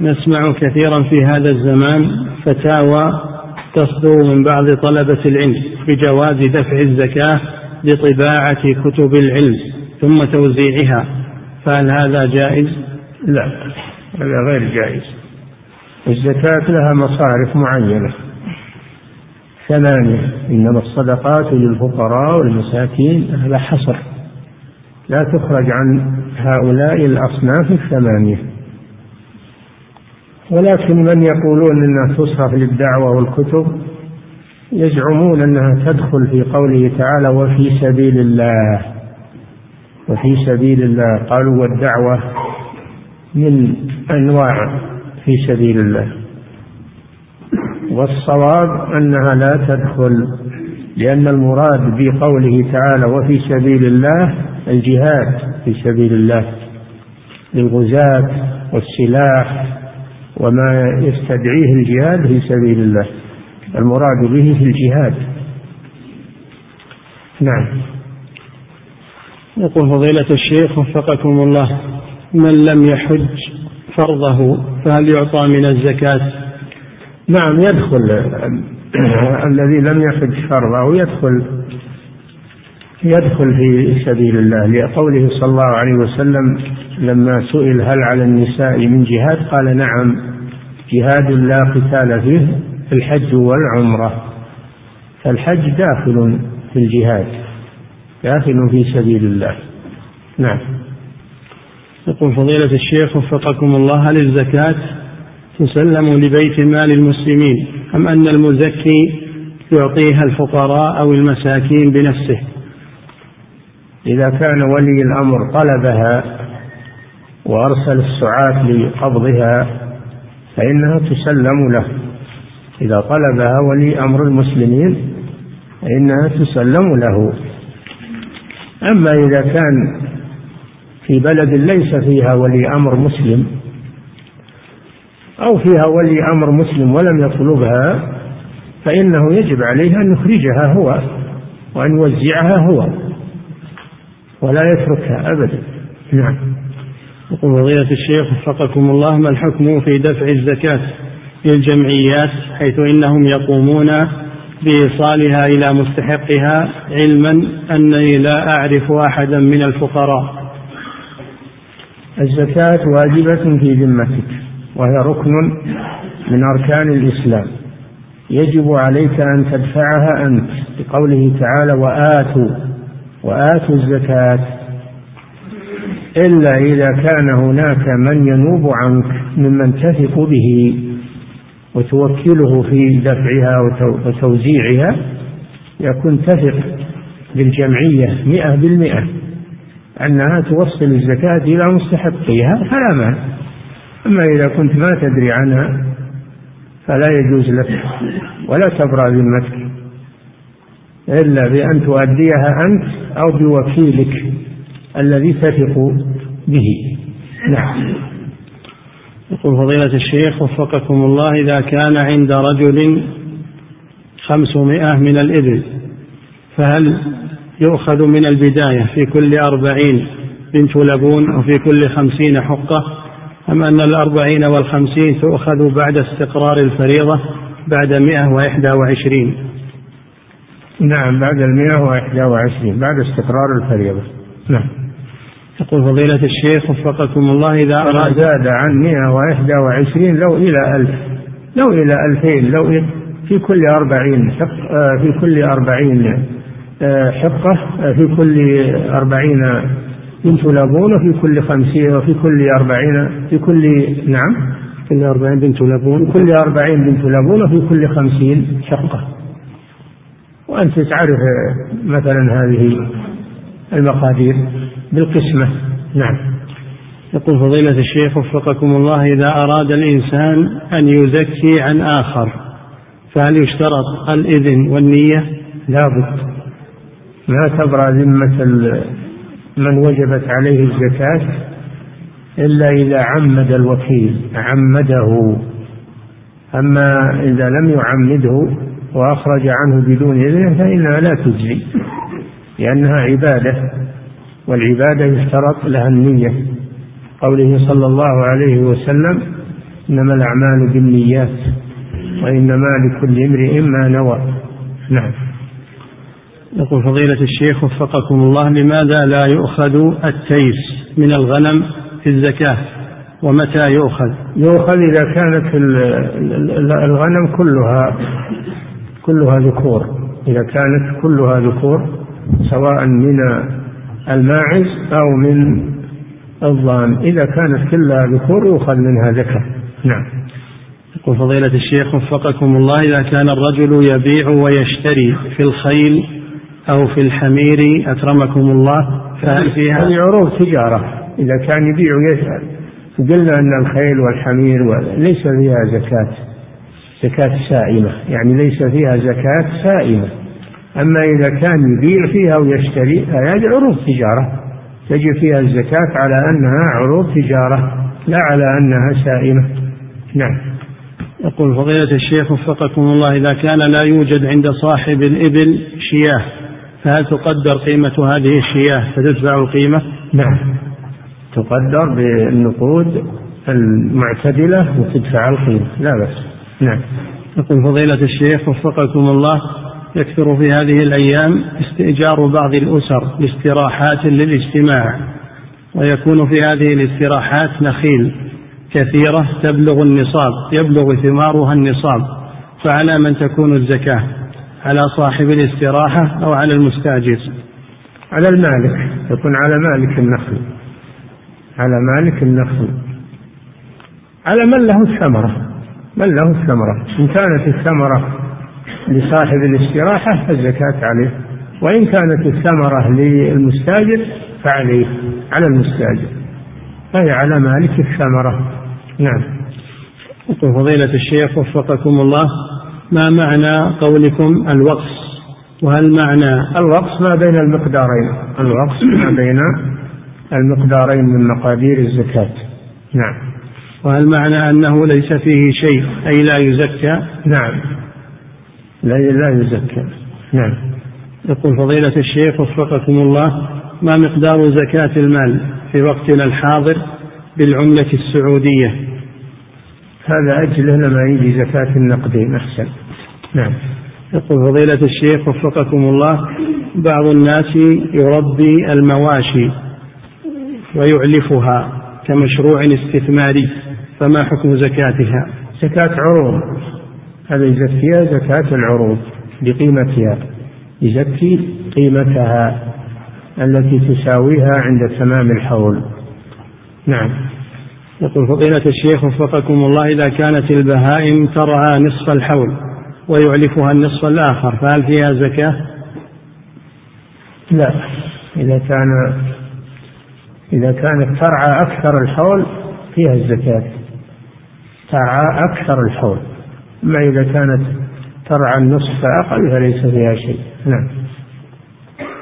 نسمع كثيرا في هذا الزمان فتاوى تصدر من بعض طلبة العلم بجواز دفع الزكاة لطباعة كتب العلم ثم توزيعها فهل هذا جائز؟ لا. هذا غير جائز. الزكاة لها مصارف معينة. ثمانية إنما الصدقات للفقراء والمساكين هذا حصر. لا تخرج عن هؤلاء الأصناف الثمانية. ولكن من يقولون إنها تصرف للدعوة والكتب؟ يزعمون أنها تدخل في قوله تعالى وفي سبيل الله. وفي سبيل الله. قالوا والدعوة من أنواع في سبيل الله. والصواب أنها لا تدخل لأن المراد بقوله تعالى وفي سبيل الله الجهاد في سبيل الله. للغزاة والسلاح وما يستدعيه الجهاد في سبيل الله. المراد به في الجهاد. نعم. يقول فضيلة الشيخ وفقكم الله من لم يحج فرضه فهل يعطى من الزكاة؟ نعم يدخل. الذي لم يحج فرضه يدخل يدخل في سبيل الله. لقوله صلى الله عليه وسلم لما سئل هل على النساء من جهاد قال نعم جهاد لا قتال فيه. الحج والعمرة. فالحج داخل في الجهاد داخل في سبيل الله. نعم. يقول فضيلة الشيخ وفقكم الله هل الزكاة تسلم لبيت مال المسلمين أم أن المزكي يعطيها الفقراء أو المساكين بنفسه؟ إذا كان ولي الأمر طلبها وأرسل السعاة لقبضها فإنها تسلم له. إذا طلبها ولي أمر المسلمين فإنها تسلم له. أما إذا كان في بلد ليس فيها ولي أمر مسلم أو فيها ولي أمر مسلم ولم يطلبها فإنه يجب عليه أن يخرجها هو وأن يوزعها هو ولا يتركها أبدا. نعم. يقول فضيلة الشيخ وفقكم الله ما الحكم في دفع الزكاة؟ للجمعيات حيث إنهم يقومون بإيصالها إلى مستحقها علما أنني لا أعرف أحدا من الفقراء. الزكاة واجبة في ذمتك وهي ركن من أركان الإسلام. يجب عليك أن تدفعها أنت بقوله تعالى وآتوا وآتوا الزكاة. إلا إذا كان هناك من ينوب عنك ممن تثق به. وتوكله في دفعها وتوزيعها يكون تثق بالجمعية مئة بالمئة. أنها توصل الزكاة إلى مستحقيها فلا مانع. أما إذا كنت ما تدري عنها فلا يجوز لك ولا تبرأ ذمتك إلا بأن تؤديها أنت أو بوكيلك الذي تثق به. نعم. يقول فضيلة الشيخ وفقكم الله إذا كان عند رجل خمسمائة من الإبل فهل يؤخذ من البداية في كل أربعين بنت لبون وفي كل خمسين حقة؟ أم أن الأربعين والخمسين تؤخذ بعد استقرار الفريضة بعد مئة وإحدى وعشرين؟ نعم بعد المئة وإحدى وعشرين بعد استقرار الفريضة. نعم. يقول فضيلة الشيخ وفقكم الله إذا أراد زاد عن مئة وإحدى وعشرين لو إلى ألف لو إلى ألفين لو في كل أربعين آه، في كل أربعين آه، حقة في كل أربعين بنت لبون وفي كل خمسين وفي كل أربعين في كل نعم. كل أربعين بنت لبون في كل أربعين بنت لبون وفي كل خمسين شقة وأنت تعرف مثلا هذه المقادير. بالقسمة. نعم. يقول فضيلة الشيخ وفقكم الله إذا أراد الإنسان أن يزكي عن آخر فهل يشترط الإذن والنية؟ لابد. ما تبرأ ذمة من وجبت عليه الزكاة إلا إذا عمد الوكيل عمده. أما إذا لم يعمده وأخرج عنه بدون إذنه فإنها لا تجزي لأنها عبادة. والعبادة يشترط لها النية. قوله صلى الله عليه وسلم إنما الأعمال بالنيات وإنما لكل امرئ ما نوى. نعم. يقول فضيلة الشيخ وفقكم الله لماذا لا يؤخذ التيس من الغنم في الزكاة؟ ومتى يؤخذ؟ يؤخذ إذا كانت الغنم كلها كلها ذكور. إذا كانت كلها ذكور سواء من الماعز أو من الضان إذا كانت كلها ذكور يؤخذ منها ذكر. نعم. يقول فضيلة الشيخ وفقكم الله إذا كان الرجل يبيع ويشتري في الخيل أو في الحمير أكرمكم الله فهل فيها؟ هذه عروض تجارة. إذا كان يبيع ويشتري. قلنا أن الخيل والحمير ليس فيها زكاة. زكاة سائمة. يعني ليس فيها زكاة سائمة. أما إذا كان يبيع فيها ويشتري هذه عروض تجارة. تجب فيها الزكاة على أنها عروض تجارة لا على أنها سائمة. نعم. يقول فضيلة الشيخ وفقكم الله إذا كان لا يوجد عند صاحب الإبل شياه فهل تقدر قيمة هذه الشياه؟ فتدفع القيمة؟ نعم. تقدر بالنقود المعتدلة وتدفع القيمة لا بأس. نعم. يقول فضيلة الشيخ وفقكم الله يكثر في هذه الأيام استئجار بعض الأسر لاستراحات للاجتماع ويكون في هذه الاستراحات نخيل كثيرة تبلغ النصاب يبلغ ثمارها النصاب فعلى من تكون الزكاة على صاحب الاستراحة أو على المستأجر. على المالك يكون على مالك النخل على مالك النخل. على من له الثمرة؟ من له الثمرة؟ إن كانت الثمرة لصاحب الاستراحة فالزكاة عليه. وإن كانت الثمرة للمستاجر فعليه على المستاجر. فهي على مالك الثمرة. نعم. يقول فضيلة الشيخ وفقكم الله ما معنى قولكم الوقف وهل معنى الوقف ما بين المقدارين. الوقف ما بين المقدارين من مقادير الزكاة. نعم. وهل معنى أنه ليس فيه شيء أي لا يزكى؟ نعم. لا لا يزكى. نعم. يقول فضيلة الشيخ وفقكم الله ما مقدار زكاة المال في وقتنا الحاضر بالعملة السعودية؟ هذا أجله لما يجي زكاة النقدين أحسن. نعم. يقول فضيلة الشيخ وفقكم الله بعض الناس يربي المواشي ويعلفها كمشروع استثماري فما حكم زكاتها؟ زكاة عروض. هذا يزكيها زكاة العروض بقيمتها يزكي قيمتها التي تساويها عند تمام الحول. نعم. يقول فضيلة الشيخ وفقكم الله إذا كانت البهائم ترعى نصف الحول ويعلفها النصف الآخر فهل فيها زكاة؟ لا. إذا كان إذا كانت ترعى أكثر الحول فيها الزكاة. ترعى أكثر الحول. أما إذا كانت ترعى النصف فأقل فليس فيها شيء. نعم.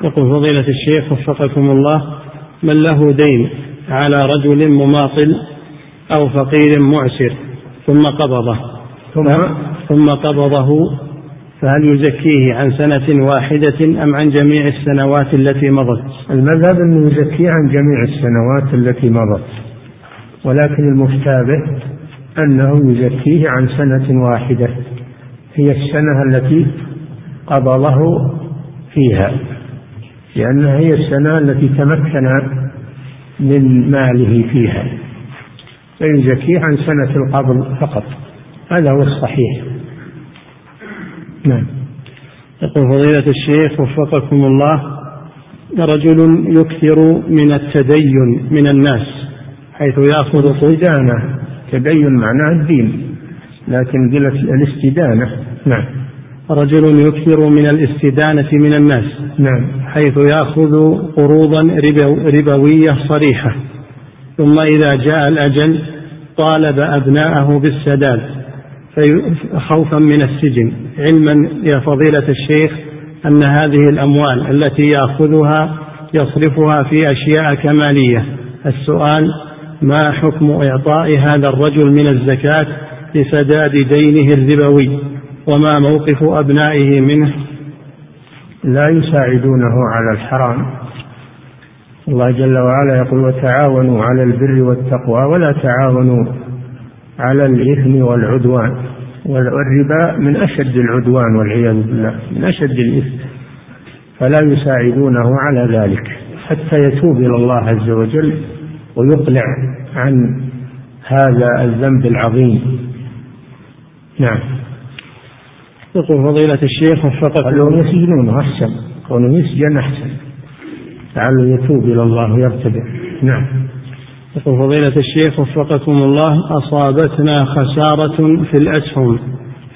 يقول فضيلة الشيخ وفقكم الله من له دين على رجل مماطل أو فقير معسر ثم قبضه؟ ثم؟ ثم قبضه فهل يزكيه عن سنة واحدة أم عن جميع السنوات التي مضت؟ المذهب أنه يزكيه عن جميع السنوات التي مضت ولكن المفتى به أنه يزكيه عن سنة واحدة هي السنة التي قبضه فيها لأنها هي السنة التي تمكن من ماله فيها فيزكيه عن سنة القبض فقط هذا هو الصحيح. نعم. يقول فضيلة الشيخ وفقكم الله رجل يكثر من التدين من الناس حيث يأخذ استدانة تدين معناه الدين لكن قلت الاستدانة. نعم. رجل يكثر من الاستدانة من الناس نعم. حيث يأخذ قروضا ربوية صريحة. ثم إذا جاء الأجل طالب أبناءه بالسداد خوفا من السجن. علما يا فضيلة الشيخ أن هذه الأموال التي يأخذها يصرفها في أشياء كمالية. السؤال ما حكم إعطاء هذا الرجل من الزكاة لسداد دينه الربوي؟ وما موقف أبنائه منه؟ لا يساعدونه على الحرام. الله جل وعلا يقول وتعاونوا على البر والتقوى ولا تعاونوا على الإثم والعدوان. والربا من أشد العدوان والعياذ بالله من أشد الإثم. فلا يساعدونه على ذلك حتى يتوب إلى الله عز وجل ويقلع عن هذا الذنب العظيم. نعم. يقول فضيلة الشيخ وفقك لو يسجنونه أحسن. كونه يسجن أحسن. لعله يتوب إلى الله ويرتدع. نعم. يقول فضيلة الشيخ وفقكم الله أصابتنا خسارة في الأسهم.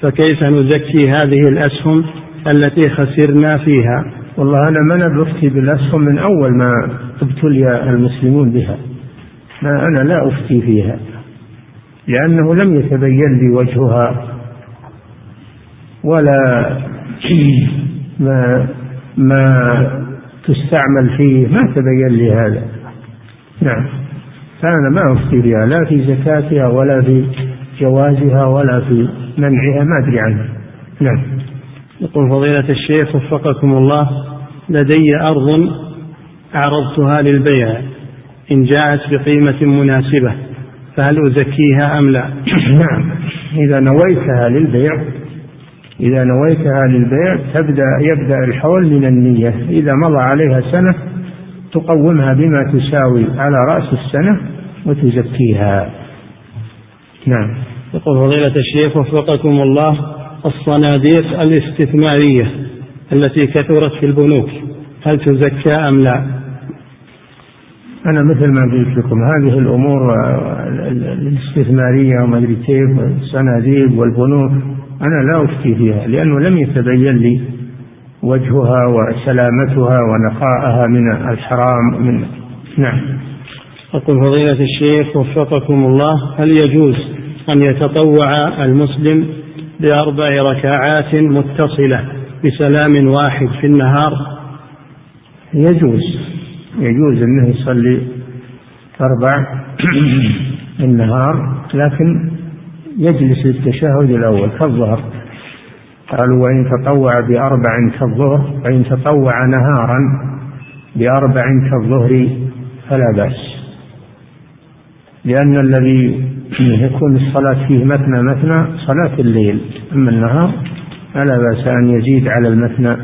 فكيف نزكي هذه الأسهم التي خسرنا فيها؟ والله أنا ما بفتي بالأسهم من أول ما ابتلي المسلمون بها. ما أنا لا أفتي فيها لأنه لم يتبين لي وجهها ولا ما ما تستعمل فيه ما تبين لي هذا. نعم. فأنا ما أفتي بها لا في زكاتها ولا في جوازها ولا في منعها ما أدري عنها. نعم. يقول فضيلة الشيخ وفقكم الله لدي أرض عرضتها للبيع. إن جاءت بقيمة مناسبة فهل أزكيها أم لا؟ نعم إذا نويتها للبيع إذا نويتها للبيع تبدأ يبدأ الحول من النية إذا مضى عليها سنة تقومها بما تساوي على رأس السنة وتزكيها نعم يقول فضيلة الشيخ وفقكم الله الصناديق الاستثمارية التي كثرت في البنوك هل تزكى أم لا؟ أنا مثل ما قلت لكم هذه الأمور الاستثمارية وما أدري كيف الصناديق والبنوك أنا لا أفتي فيها لأنه لم يتبين لي وجهها وسلامتها ونقاءها من الحرام من نعم. أقول فضيلة الشيخ وفقكم الله هل يجوز أن يتطوع المسلم بأربع ركعات متصلة بسلام واحد في النهار؟ يجوز. يجوز أنه يصلي أربع النهار لكن يجلس للتشهد الأول كالظهر. قالوا وإن تطوع بأربع كالظهر وإن تطوع نهارا بأربع كالظهر فلا بأس. لأن الذي يكون الصلاة فيه مثنى مثنى صلاة الليل أما النهار فلا بأس أن يزيد على المثنى.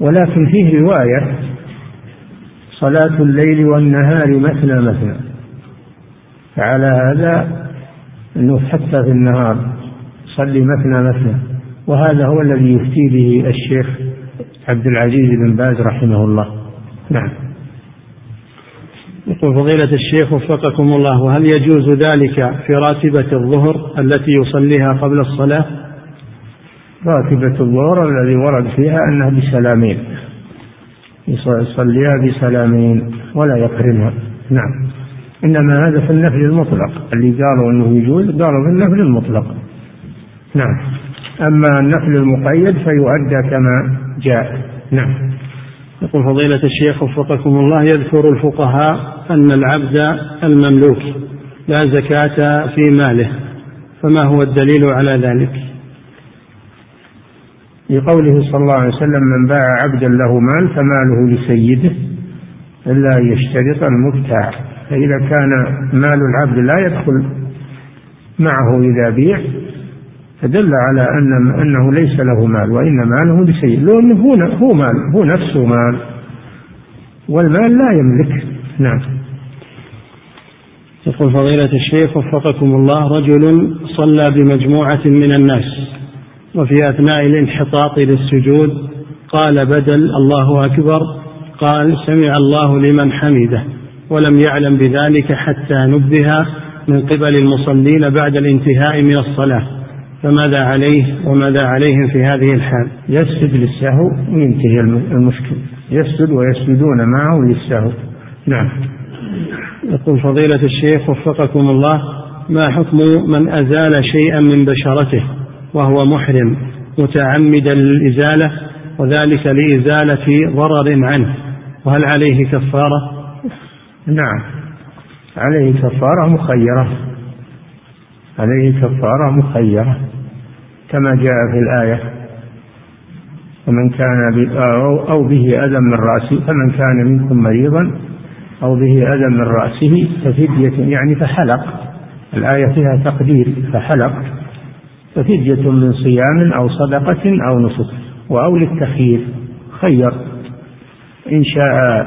ولكن فيه رواية صلاة الليل والنهار مثنى مثنى. فعلى هذا أنه حتى في النهار صلي مثنى مثنى. وهذا هو الذي يفتي به الشيخ عبد العزيز بن باز رحمه الله. نعم. يقول فضيلة الشيخ وفقكم الله وهل يجوز ذلك في راتبة الظهر التي يصليها قبل الصلاة؟ راتبة الظهر الذي ورد فيها أنها بسلامين. يصليها بسلامين ولا يقرنها نعم. إنما هذا في النفل المطلق. اللي قالوا أنه يجوز قالوا في النفل المطلق. نعم. أما النفل المقيد فيؤدى كما جاء. نعم. يقول فضيلة الشيخ وفقكم الله يذكر الفقهاء أن العبد المملوك لا زكاة في ماله فما هو الدليل على ذلك؟ لقوله صلى الله عليه وسلم من باع عبدا له مال فماله لسيده إلا يشترط المبتاع فإذا كان مال العبد لا يدخل معه إذا بيع فدل على أن أنه ليس له مال وإن ماله لسيد لو أنه هو هو مال هو نفسه مال والمال لا يملك. نعم. يقول فضيلة الشيخ وفقكم الله رجل صلى بمجموعة من الناس. وفي أثناء الانحطاط للسجود قال بدل الله أكبر قال سمع الله لمن حمده. ولم يعلم بذلك حتى نبه من قبل المصلين بعد الانتهاء من الصلاة. فماذا عليه وماذا عليهم في هذه الحال؟ يسجد للسهو وينتهي المشكل. يسجد ويسجدون معه للسهو. نعم. يقول فضيلة الشيخ وفقكم الله ما حكم من أزال شيئا من بشرته؟ وهو محرم متعمدا للإزالة وذلك لإزالة ضرر عنه. وهل عليه كفارة؟ نعم. عليه كفارة مخيرة. عليه كفارة مخيرة. كما جاء في الآية ومن كان أو به أذى من رأسه فمن كان منكم مريضا أو به أذى من رأسه ففدية يعني فحلق. الآية فيها تقدير فحلق. ففدية من صيام أو صدقة أو نسك وأو للتخيير. خير. إن شاء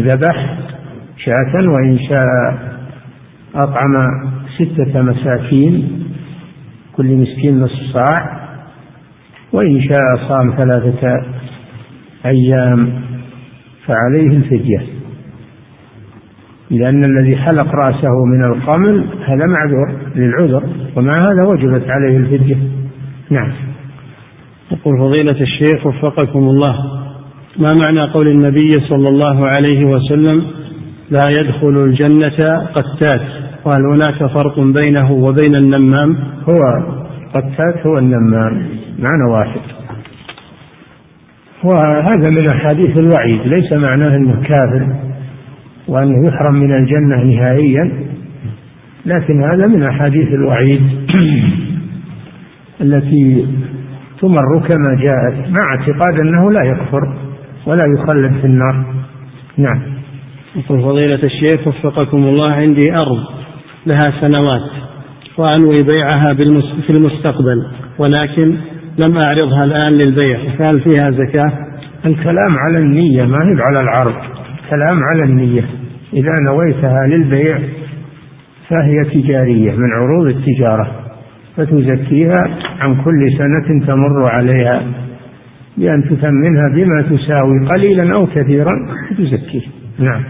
ذبح شاة وإن شاء أطعم ستة مساكين. كل مسكين نصف صاع. وإن شاء صام ثلاثة أيام. فعليه الفدية. لأن الذي حلق رأسه من القمل هذا معذور للعذر ومع هذا وجبت عليه الفدية. نعم. يقول فضيلة الشيخ وفقكم الله. ما معنى قول النبي صلى الله عليه وسلم لا يدخل الجنة قتات وهل هناك فرق بينه وبين النمام؟ هو قتات هو النمام معنى واحد. وهذا من أحاديث الوعيد ليس معناه أنه كافر وأنه يحرم من الجنة نهائيا. لكن هذا من أحاديث الوعيد التي تمر كما جاءت مع اعتقاد أنه لا يكفر ولا يخلد في النار. نعم. يقول فضيلة الشيخ وفقكم الله عندي أرض لها سنوات وأنوي بيعها في المستقبل ولكن لم أعرضها الآن للبيع. فهل فيها زكاة؟ الكلام على النية ما هي على العرض. كلام على النية. إذا نويتها للبيع فهي تجارية من عروض التجارة فتزكيها عن كل سنة تمر عليها بأن تثمنها بما تساوي قليلا أو كثيرا تزكيه نعم.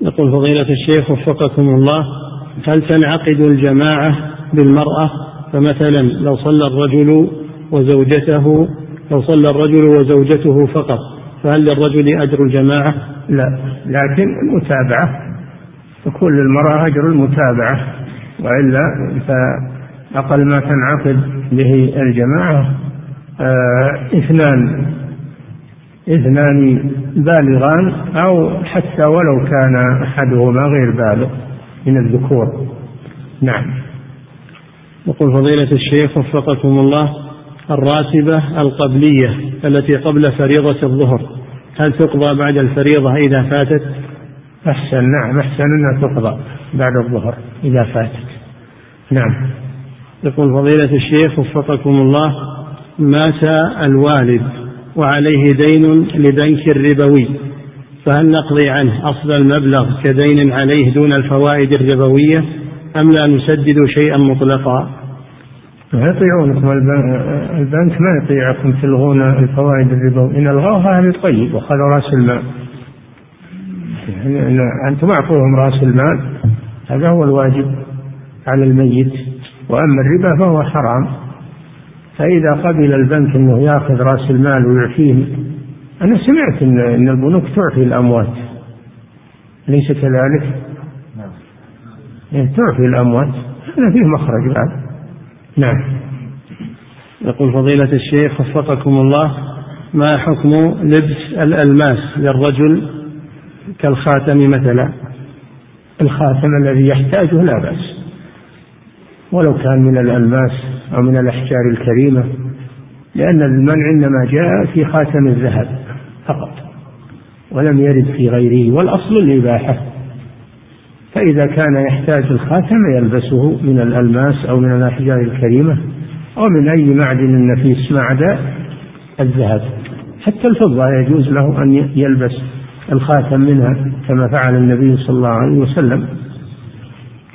يقول فضيلة الشيخ وفقكم الله هل تنعقد الجماعة بالمرأة؟ فمثلا لو صلى الرجل وزوجته لو صلى الرجل وزوجته فقط فهل للرجل أجر الجماعة؟ لا لكن المتابعة تكون للمرأة أجر المتابعة وإلا فأقل ما تنعقد به الجماعة. آه اثنان اثنان بالغان أو حتى ولو كان أحدهما غير بالغ من الذكور. نعم. يقول فضيلة الشيخ وفقكم الله الراتبة القبلية التي قبل فريضة الظهر هل تقضى بعد الفريضة إذا فاتت؟ أحسن نعم أحسن أنها تقضى بعد الظهر إذا فاتت. نعم. يقول فضيلة الشيخ وفقكم الله مات الوالد وعليه دين لبنك ربوي فهل نقضي عنه أصل المبلغ كدين عليه دون الفوائد الربوية أم لا نسدد شيئا مطلقا؟ ما يطيعونكم البنك ما يطيعكم تلغون الفوائد الربوية. إن ألغوها أهل طيب وخذوا رأس المال. أنتم أعطوهم رأس المال هذا هو الواجب على الميت. وأما الربا فهو حرام. فإذا قبل البنك أنه يأخذ رأس المال ويعطيه أنا سمعت إن, إن البنوك تعطي الأموات. أليس كذلك؟ نعم. يعني تعطي الأموات. هذا فيه مخرج بعد. نعم. يقول فضيلة الشيخ وفقكم الله ما حكم لبس الألماس للرجل كالخاتم مثلا. الخاتم الذي يحتاجه لا بأس. ولو كان من الألماس أو من الأحجار الكريمة لأن المنع إنما جاء في خاتم الذهب فقط ولم يرد في غيره والأصل الإباحة. فإذا كان يحتاج الخاتم يلبسه من الألماس أو من الأحجار الكريمة أو من أي معدن نفيس ما عدا الذهب. حتى الفضة يجوز له أن يلبس الخاتم منها كما فعل النبي صلى الله عليه وسلم.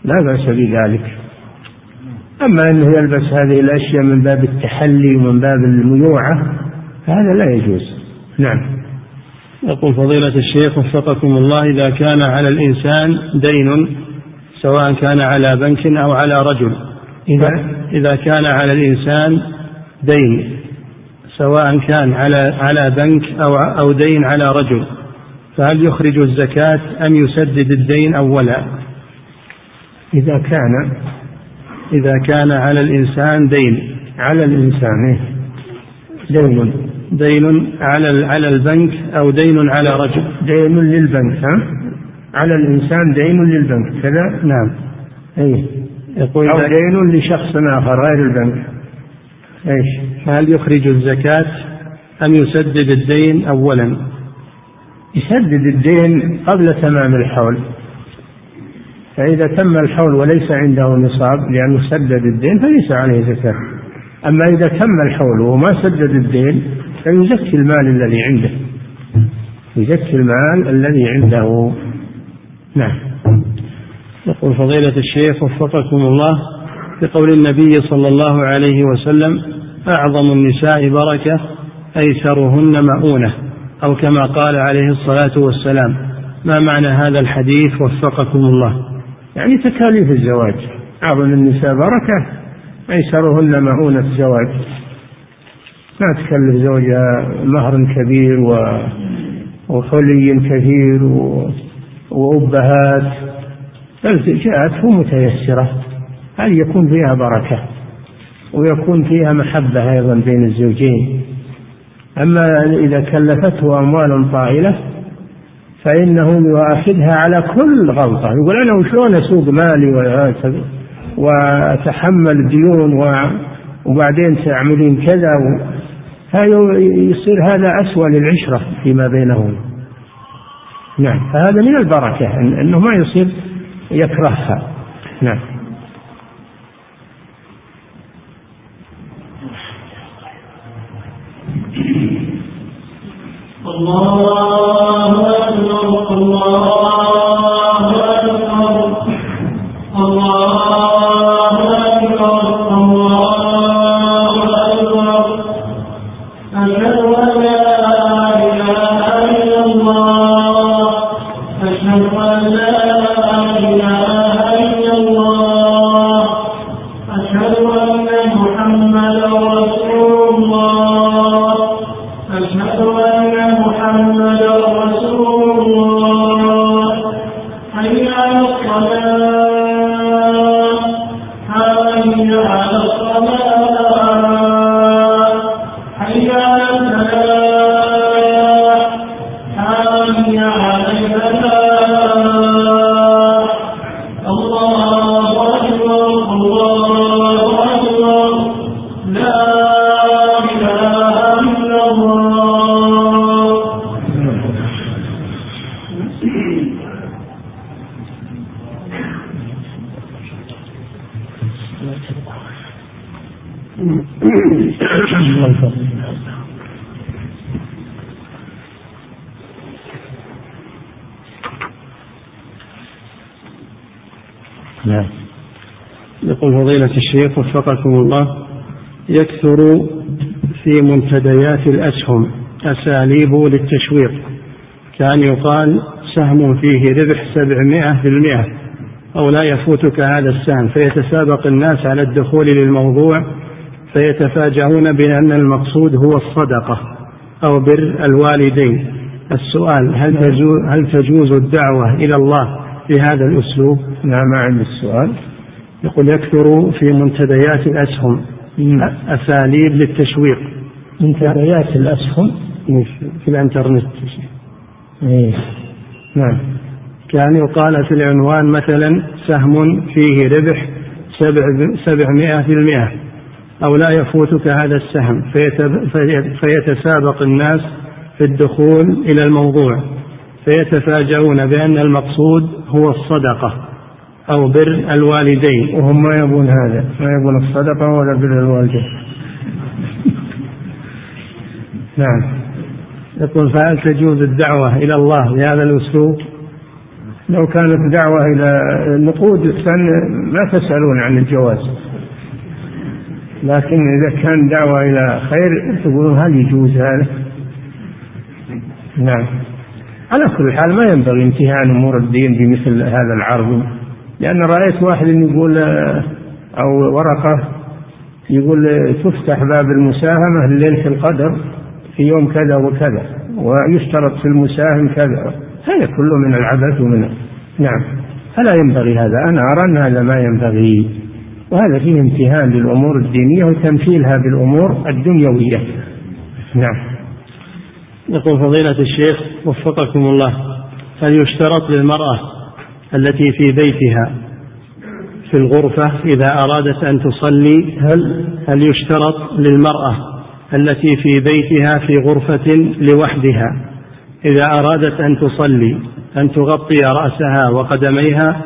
لا بأس بذلك. أما أنه يلبس هذه الأشياء من باب التحلي ومن باب الميوعة هذا لا يجوز. نعم. يقول فضيلة الشيخ وفقكم الله إذا كان على الإنسان دين سواء كان على بنك أو على رجل. إذا إذا كان على الإنسان دين سواء كان على على بنك أو أو دين على رجل. فهل يخرج الزكاة أم يسدد الدين أولا؟ إذا كان إذا كان على الإنسان دين على الإنسان إيه؟ دين دين على على البنك أو دين على رجل دين للبنك ها على الإنسان دين للبنك كذا نعم أي يقول أو دين لشخص آخر غير البنك إيش؟ هل يخرج الزكاة أم يسدد الدين أولا؟ يسدد الدين قبل تمام الحول. فإذا تم الحول وليس عنده نصاب لأنه سدد الدين فليس عليه زكاة. أما إذا تم الحول وما سدد الدين فيزكي المال الذي عنده. يزكي المال الذي عنده. نعم. يقول فضيلة الشيخ وفقكم الله بقول النبي صلى الله عليه وسلم أعظم النساء بركة أيسرهن مؤونة. أو كما قال عليه الصلاة والسلام ما معنى هذا الحديث؟ وفقكم الله. يعني تكاليف الزواج. أعظم النساء بركة أيسرهن مؤونة الزواج. ما تكلف زوجها مهر كبير و وحلي كثير و... وأبهات. بل جاءته متيسرة. هل يكون فيها بركة؟ ويكون فيها محبة أيضا بين الزوجين. أما إذا كلفته أموال طائلة فإنه يؤاخذها على كل غلطة. يقول أنا وشلون أسوق مالي وأتحمل ديون وبعدين تعملين كذا يصير هذا أسوأ للعشرة فيما بينهم. نعم. فهذا من البركة أنه ما يصير يكرهها. نعم. الله أكبر الله نعم. يقول فضيلة الشيخ وفقكم الله يكثر في منتديات الأسهم أساليب للتشويق كأن يقال سهم فيه ربح سبعمائة في المئة أو لا يفوتك هذا السهم فيتسابق الناس على الدخول للموضوع فيتفاجؤون بأن المقصود هو الصدقة أو بر الوالدين. السؤال هل تجوز, هل تجوز الدعوة إلى الله بهذا الأسلوب؟ نعم ما عندي السؤال. يقول يكثر في منتديات الأسهم أساليب للتشويق. منتديات الأسهم؟ في الإنترنت. إيه. نعم. كان يقال في العنوان مثلا سهم فيه ربح سبع سبعمائة في المئة. أو لا يفوتك هذا السهم فيتسابق الناس في الدخول إلى الموضوع. فيتفاجؤون بأن المقصود هو الصدقة أو بر الوالدين. وهم ما يبون هذا. ما يبون الصدقة ولا بر الوالدين. نعم. يقول فهل تجوز الدعوة إلى الله بهذا الأسلوب؟ لو كانت دعوة إلى النقود كان ما تسألون عن الجواز. لكن إذا كان دعوة إلى خير تقولون هل يجوز هذا؟ نعم. على كل حال ما ينبغي امتهان أمور الدين بمثل هذا العرض. لأن رأيت واحد يقول أو ورقة يقول تفتح باب المساهمة ليلة القدر في يوم كذا وكذا ويشترط في المساهم كذا. هذا كله من العبث ومن نعم. فلا ينبغي هذا. أنا أرى أن هذا ما ينبغي. وهذا فيه امتهان للأمور الدينية وتمثيلها بالأمور الدنيوية. نعم. يقول فضيلة الشيخ وفقكم الله هل يشترط للمرأة التي في بيتها في الغرفة إذا أرادت أن تصلي هل هل يشترط للمرأة التي في بيتها في غرفة لوحدها إذا أرادت أن تصلي أن تغطي رأسها وقدميها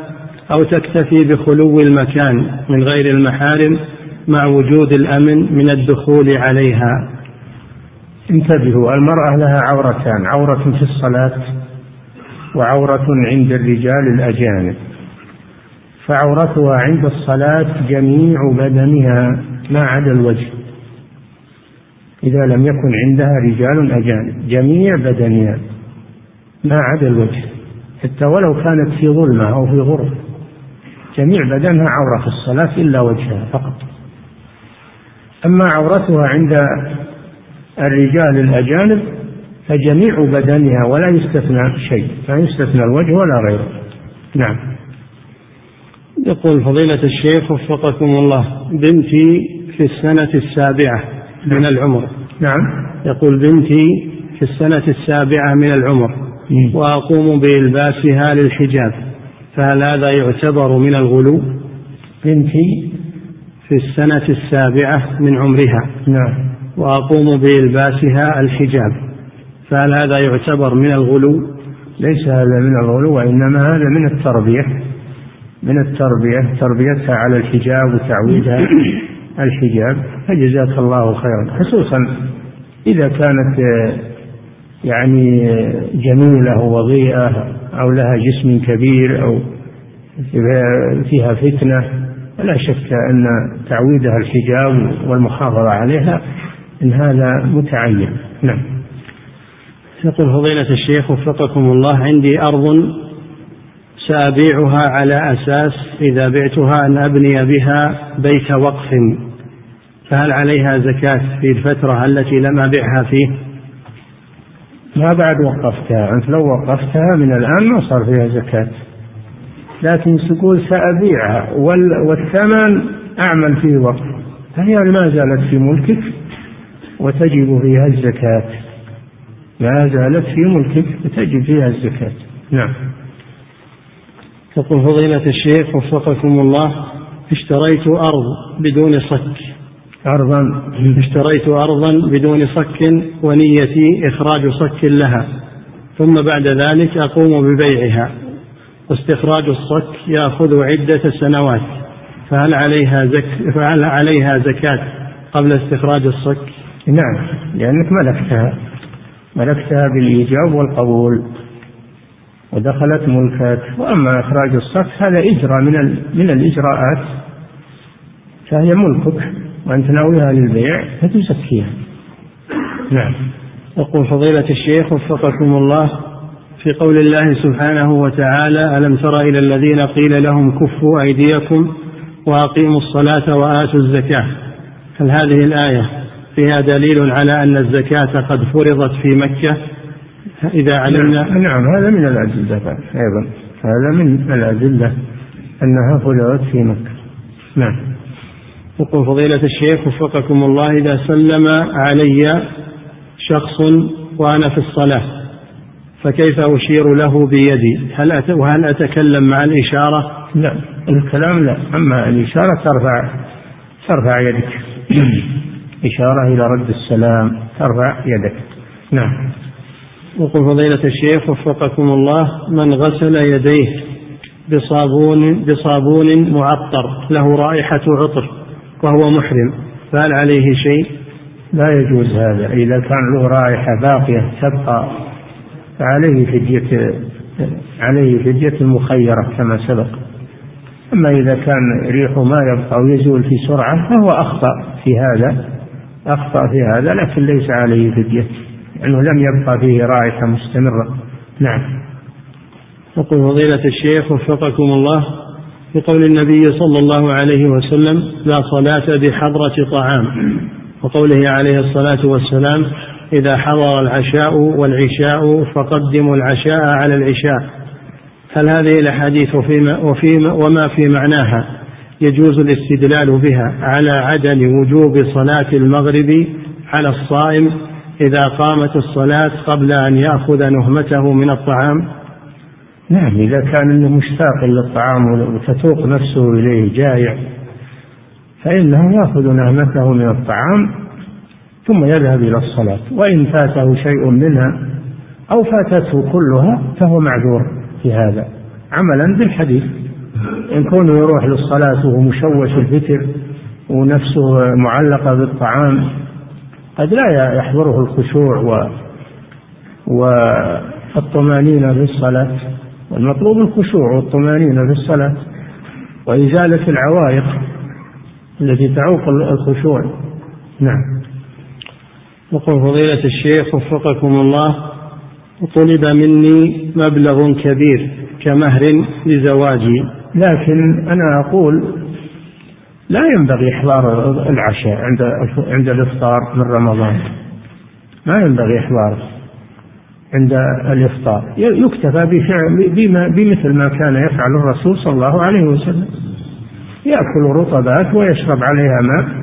أو تكتفي بخلو المكان من غير المحارم مع وجود الأمن من الدخول عليها؟ انتبهوا المرأة لها عورتان عورة في الصلاة وعورة عند الرجال الأجانب. فعورتها عند الصلاة جميع بدنها ما عدا الوجه إذا لم يكن عندها رجال أجانب جميع بدنها ما عدا الوجه. حتى ولو كانت في ظلمة أو في غرفة جميع بدنها عورة في الصلاة إلا وجهها فقط. أما عورتها عند الرجال الأجانب فجميع بدنها ولا يستثنى شيء لا يستثنى الوجه ولا غيره. نعم. يقول فضيلة الشيخ وفقكم الله بنتي في السنة السابعة من العمر. نعم. يقول بنتي في السنة السابعة من العمر. وأقوم بإلباسها للحجاب فهل هذا يعتبر من الغلو. بنتي في السنة السابعة من عمرها. نعم. وأقوم بإلباسها الحجاب. فهل هذا يعتبر من الغلو؟ ليس هذا من الغلو وإنما هذا من التربية. من التربية تربيتها على الحجاب وتعويدها الحجاب. فجزاك الله خيرا. خصوصا إذا كانت يعني جميلة وضيئة أو لها جسم كبير أو فيها فتنة لا شك أن تعويدها الحجاب والمحافظة عليها إن هذا متعين. نعم. يقول فضيلة الشيخ وفقكم الله عندي أرض سأبيعها على أساس إذا بعتها أن أبني بها بيت وقف فهل عليها زكاة في الفترة التي لم أبيعها فيه؟ ما بعد وقفتها أنت لو وقفتها من الآن ما صار فيها زكاة. لكن تقول سأبيعها والثمن أعمل فيه وقف فهي ما زالت في ملكك. وتجب فيها الزكاة. ما زالت في ملكك وتجب فيها الزكاة. نعم. تقول فضيلة الشيخ وفقكم الله اشتريت أرض بدون صك. أرضا. اشتريت أرضا بدون صك ونيتي إخراج صك لها. ثم بعد ذلك أقوم ببيعها. واستخراج الصك يأخذ عدة سنوات. فهل عليها زك فهل عليها زكاة قبل استخراج الصك؟ نعم لأنك ملكتها. ملكتها بالإيجاب والقبول. ودخلت ملكك. وأما إخراج الصك هذا إجراء من من الإجراءات. فهي ملكك وأنت ناويها للبيع فتزكيها. نعم. يقول فضيلة الشيخ وفقكم الله في قول الله سبحانه وتعالى ألم تر إلى الذين قيل لهم كفوا أيديكم وأقيموا الصلاة وآتوا الزكاة؟ هل هذه الآية فيها دليل على أن الزكاة قد فرضت في مكة إذا علمنا نعم, نعم هذا من الأدلة أيضا. هذا من الأدلة أنها فرضت في مكة. نعم. يقول فضيلة الشيخ وفقكم الله إذا سلم علي شخص وأنا في الصلاة فكيف أشير له بيدي؟ هل أت... وهل أتكلم مع الإشارة؟ لا الكلام لا أما الإشارة ترفع ترفع يدك. إشارة إلى رد السلام. ترفع يدك. نعم. يقول فضيلة الشيخ وفقكم الله من غسل يديه بصابون بصابون معطر له رائحة عطر وهو محرم فهل عليه شيء؟ لا يجوز هذا. إذا كان له رائحة باقية تبقى فعليه فدية عليه فدية المخيرة كما سبق. أما إذا كان ريحه ما يبقى ويزول في سرعة فهو أخطأ في هذا. أخطأ في هذا لكن ليس عليه فدية لأنه لم يبقى فيه رائحة مستمرة. نعم. يقول فضيلة الشيخ وفقكم الله بقول النبي صلى الله عليه وسلم لا صلاة بحضرة طعام. وقوله عليه الصلاة والسلام إذا حضر العشاء والعشاء فقدموا العشاء على العشاء. هل هذه الأحاديث وفيما, وفيما وما في معناها؟ يجوز الاستدلال بها على عدم وجوب صلاة المغرب على الصائم إذا قامت الصلاة قبل أن يأخذ نهمته من الطعام؟ نعم إذا كان مشتاق للطعام وتتوق نفسه إليه جائع فإنه يأخذ نهمته من الطعام ثم يذهب إلى الصلاة وإن فاته شيء منها أو فاتته كلها فهو معذور في هذا عملا بالحديث. إن كونه يروح للصلاة وهو مشوش الفكر ونفسه معلقة بالطعام قد لا يحضره الخشوع و والطمأنينة في الصلاة. والمطلوب الخشوع والطمأنينة في الصلاة. وإزالة العوائق التي تعوق الخشوع. نعم. يقول فضيلة الشيخ وفقكم الله طلب مني مبلغ كبير كمهر لزواجي. لكن أنا أقول لا ينبغي إحضار العشاء عند عند الإفطار من رمضان. ما ينبغي إحضاره عند الإفطار. يكتفى بفعل بما بمثل ما كان يفعل الرسول صلى الله عليه وسلم. يأكل رطبات ويشرب عليها ماء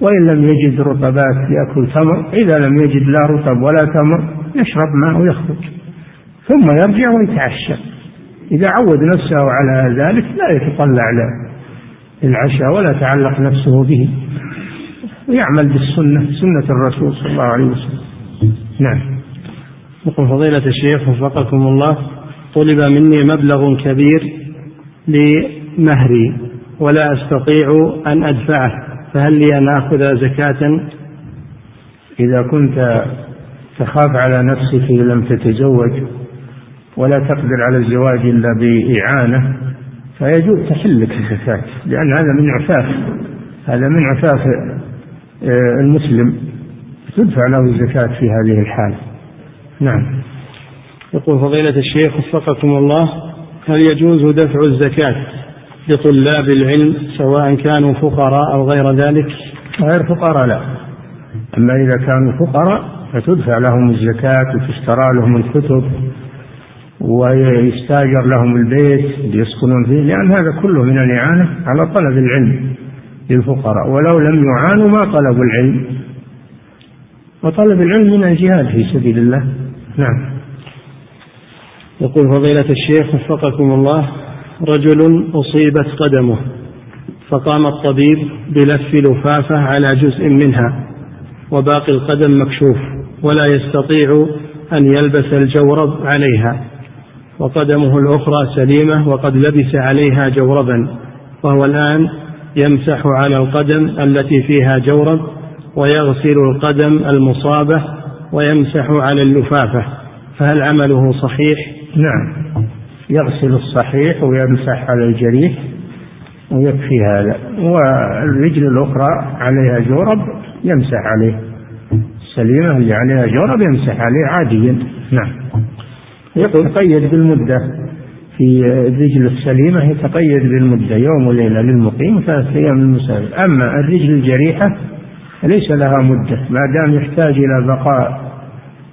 وإن لم يجد رطبات يأكل تمر إذا لم يجد لا رطب ولا تمر يشرب ماء ويخرج. ثم يرجع ويتعشى. إذا عود نفسه على ذلك لا يتطلع للعشاء ولا تعلق نفسه به. ويعمل بالسنة سنة الرسول صلى الله عليه وسلم. نعم. يقول فضيلة الشيخ وفقكم الله طلب مني مبلغ كبير لمهري ولا أستطيع أن أدفعه فهل لي أن آخذ زكاة؟ إذا كنت تخاف على نفسك لم تتزوج ولا تقدر على الزواج إلا بإعانة فيجوز تحلك الزكاة لأن هذا من عفاف هذا من عفاف آه، المسلم تدفع له الزكاة في هذه الحال نعم. يقول فضيلة الشيخ وفقكم الله هل يجوز دفع الزكاة لطلاب العلم سواء كانوا فقراء أو غير ذلك؟ غير فقراء لا. أما إذا كانوا فقراء فتدفع لهم الزكاة وتشترى لهم الكتب ويستاجر لهم البيت ليسكنون فيه لأن هذا كله من الإعانة على طلب العلم للفقراء. ولو لم يعانوا ما طلبوا العلم. وطلب العلم من الجهاد في سبيل الله. نعم. يقول فضيلة الشيخ وفقكم الله رجل أصيبت قدمه فقام الطبيب بلف لفافة على جزء منها وباقي القدم مكشوف ولا يستطيع أن يلبس الجورب عليها. وقدمه الأخرى سليمة وقد لبس عليها جوربا وهو الآن يمسح على القدم التي فيها جورب ويغسل القدم المصابة ويمسح على اللفافة. فهل عمله صحيح؟ نعم. يغسل الصحيح ويمسح على الجريح ويكفي هذا. والرجل الأخرى عليها جورب يمسح عليه. السليمة اللي عليها جورب يمسح عليه عاديا. نعم. يتقيد بالمدة في الرجل السليمة يتقيد بالمدة يوم وليلة للمقيم ثلاثة أيام للمسافر. أما الرجل الجريحة ليس لها مدة ما دام يحتاج إلى بقاء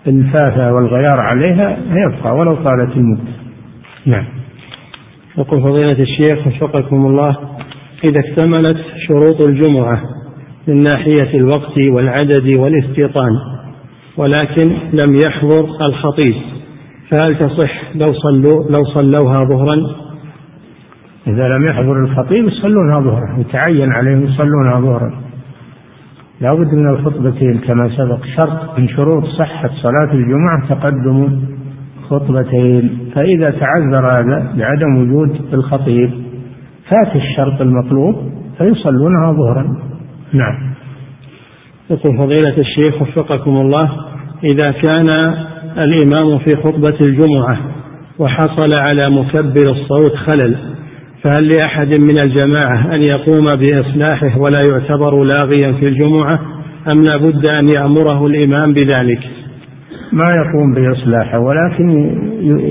الفافة والغيار عليها يبقى ولو طالت المدة. نعم. يقول فضيلة الشيخ وفقكم الله إذا اكتملت شروط الجمعة من ناحية الوقت والعدد والاستيطان ولكن لم يحضر الخطيب. فهل تصح لو صلوا لو صلوها ظهرا؟ إذا لم يحضر الخطيب يصلونها ظهرا يتعين عليهم يصلونها ظهرا. لا بد من الخطبتين كما سبق شرط من شروط صحة صلاة الجمعة تقدم خطبتين. فإذا تعذر هذا بعدم وجود الخطيب فات الشرط المطلوب فيصلونها ظهرا. نعم. يقول فضيلة الشيخ وفقكم الله إذا كان الإمام في خطبة الجمعة وحصل على مكبر الصوت خلل فهل لأحد من الجماعة أن يقوم بإصلاحه ولا يعتبر لاغيا في الجمعة أم لا بد أن يأمره الإمام بذلك؟ ما يقوم بإصلاحه ولكن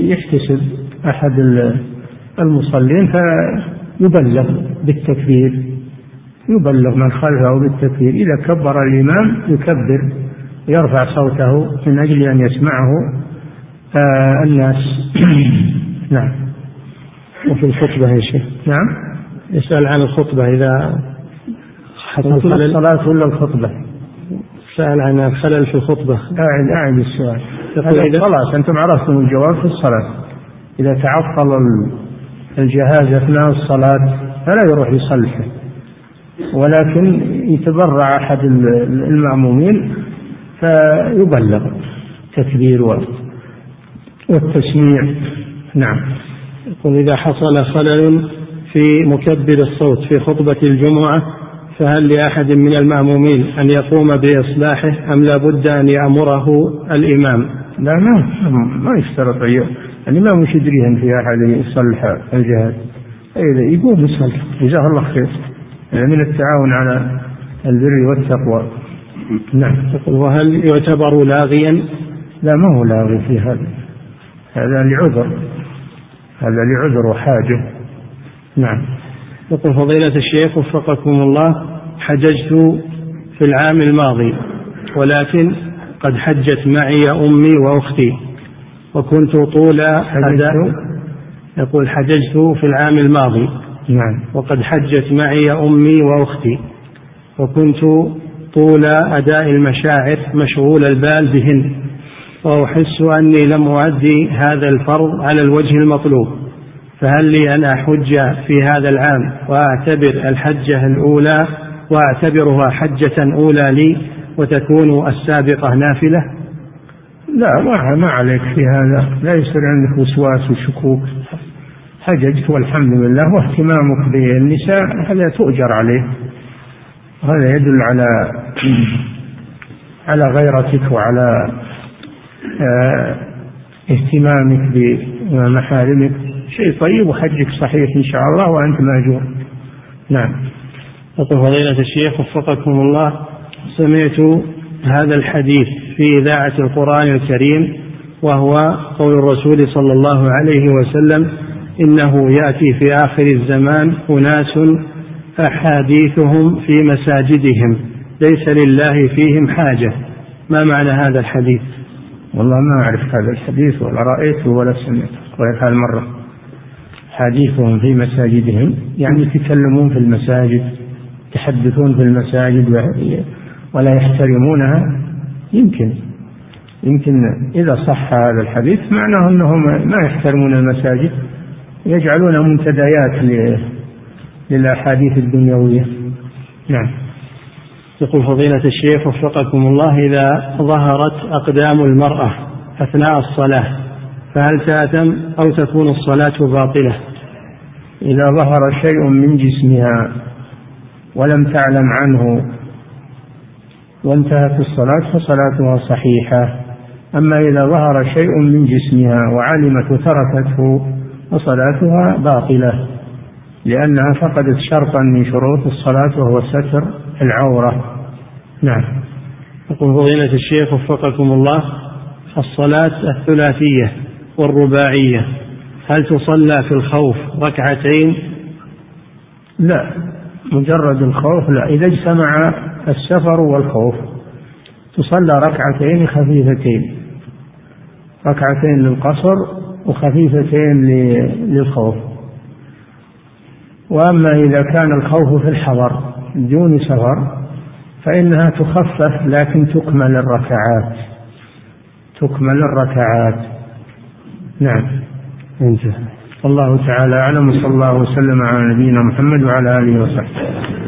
يحتسب أحد المصلين فيبلغ بالتكبير يبلغ من خلفه بالتكبير. إذا كبر الإمام يكبر. يرفع صوته من أجل أن يسمعه آه الناس. نعم. وفي الخطبة يا شيخ. نعم. يسأل عن الخطبة إذا حصل خلل الصلاة ولا الخطبة؟ سأل عن الخلل في الخطبة. أعد أعد السؤال. خلاص أنتم عرفتم الجواب في الصلاة. إذا تعطل الجهاز أثناء الصلاة فلا يروح يصلحه ولكن يتبرع أحد المأمومين فيبلغ تكبير والتسميع. نعم. يقول إذا حصل خلل في مكبر الصوت في خطبة الجمعة فهل لأحد من المأمومين أن يقوم بإصلاحه أم لا بد أن يأمره الإمام؟ لا ما ما يشترط الإمام وش يدري في أحد يصلح الجهاز إذا يقوم يصلح. جزاه الله خير. من التعاون على البر والتقوى. نعم. وهل يعتبر لاغيا؟ لا ما هو لاغي في هذا. هذا لعذر. هذا لعذر وحاجة. نعم. يقول فضيلة الشيخ وفقكم الله حججت في العام الماضي ولكن قد حجت معي أمي وأختي وكنت طول أداء. يقول حججت في العام الماضي نعم. وقد حجت معي أمي وأختي وكنت طول أداء المشاعر مشغول البال بهن. وأحس أني لم أؤدي هذا الفرض على الوجه المطلوب. فهل لي أن أحج في هذا العام وأعتبر الحجة الأولى وأعتبرها حجة أولى لي وتكون السابقة نافلة؟ لا ما عليك في هذا. لا يصير عندك وسواس وشكوك. حججت والحمد لله واهتمامك بالنساء هذا تؤجر عليه. هذا يدل على على غيرتك وعلى آه، اهتمامك بمحارمك. شيء طيب وحجك صحيح إن شاء الله وأنت مأجور. نعم. يقول فضيلة الشيخ وفقكم الله سمعت هذا الحديث في إذاعة القرآن الكريم وهو قول الرسول صلى الله عليه وسلم إنه يأتي في آخر الزمان أناس أحاديثهم في مساجدهم. ليس لله فيهم حاجة. ما معنى هذا الحديث؟ والله ما أعرف هذا الحديث ولا رأيته ولا سمعته. غير هالمرة حديثهم في مساجدهم يعني يتكلمون في المساجد يتحدثون في المساجد ولا يحترمونها. يمكن يمكن إذا صح هذا الحديث معناه أنهم ما يحترمون المساجد يجعلون منتديات للأحاديث الدنيوية. نعم. يقول فضيلة الشيخ وفقكم الله إذا ظهرت أقدام المرأة أثناء الصلاة فهل تأتم أو تكون الصلاة باطلة؟ إذا ظهر شيء من جسمها ولم تعلم عنه وانتهت الصلاة فصلاتها صحيحة. أما إذا ظهر شيء من جسمها وعلمت وتركته فصلاتها باطلة. لأنها فقدت شرطا من شروط الصلاة وهو ستر العورة. نعم. يقول فضيلة الشيخ وفقكم الله الصلاة الثلاثية والرباعية هل تصلى في الخوف ركعتين؟ لا. مجرد الخوف لا. إذا اجتمع السفر والخوف تصلى ركعتين خفيفتين. ركعتين للقصر وخفيفتين للخوف. وأما إذا كان الخوف في الحضر دون سفر فإنها تخفف لكن تكمل الركعات. تكمل الركعات. نعم. انتهى. الله تعالى أعلم صلى الله وسلم على نبينا محمد وعلى آله وصحبه.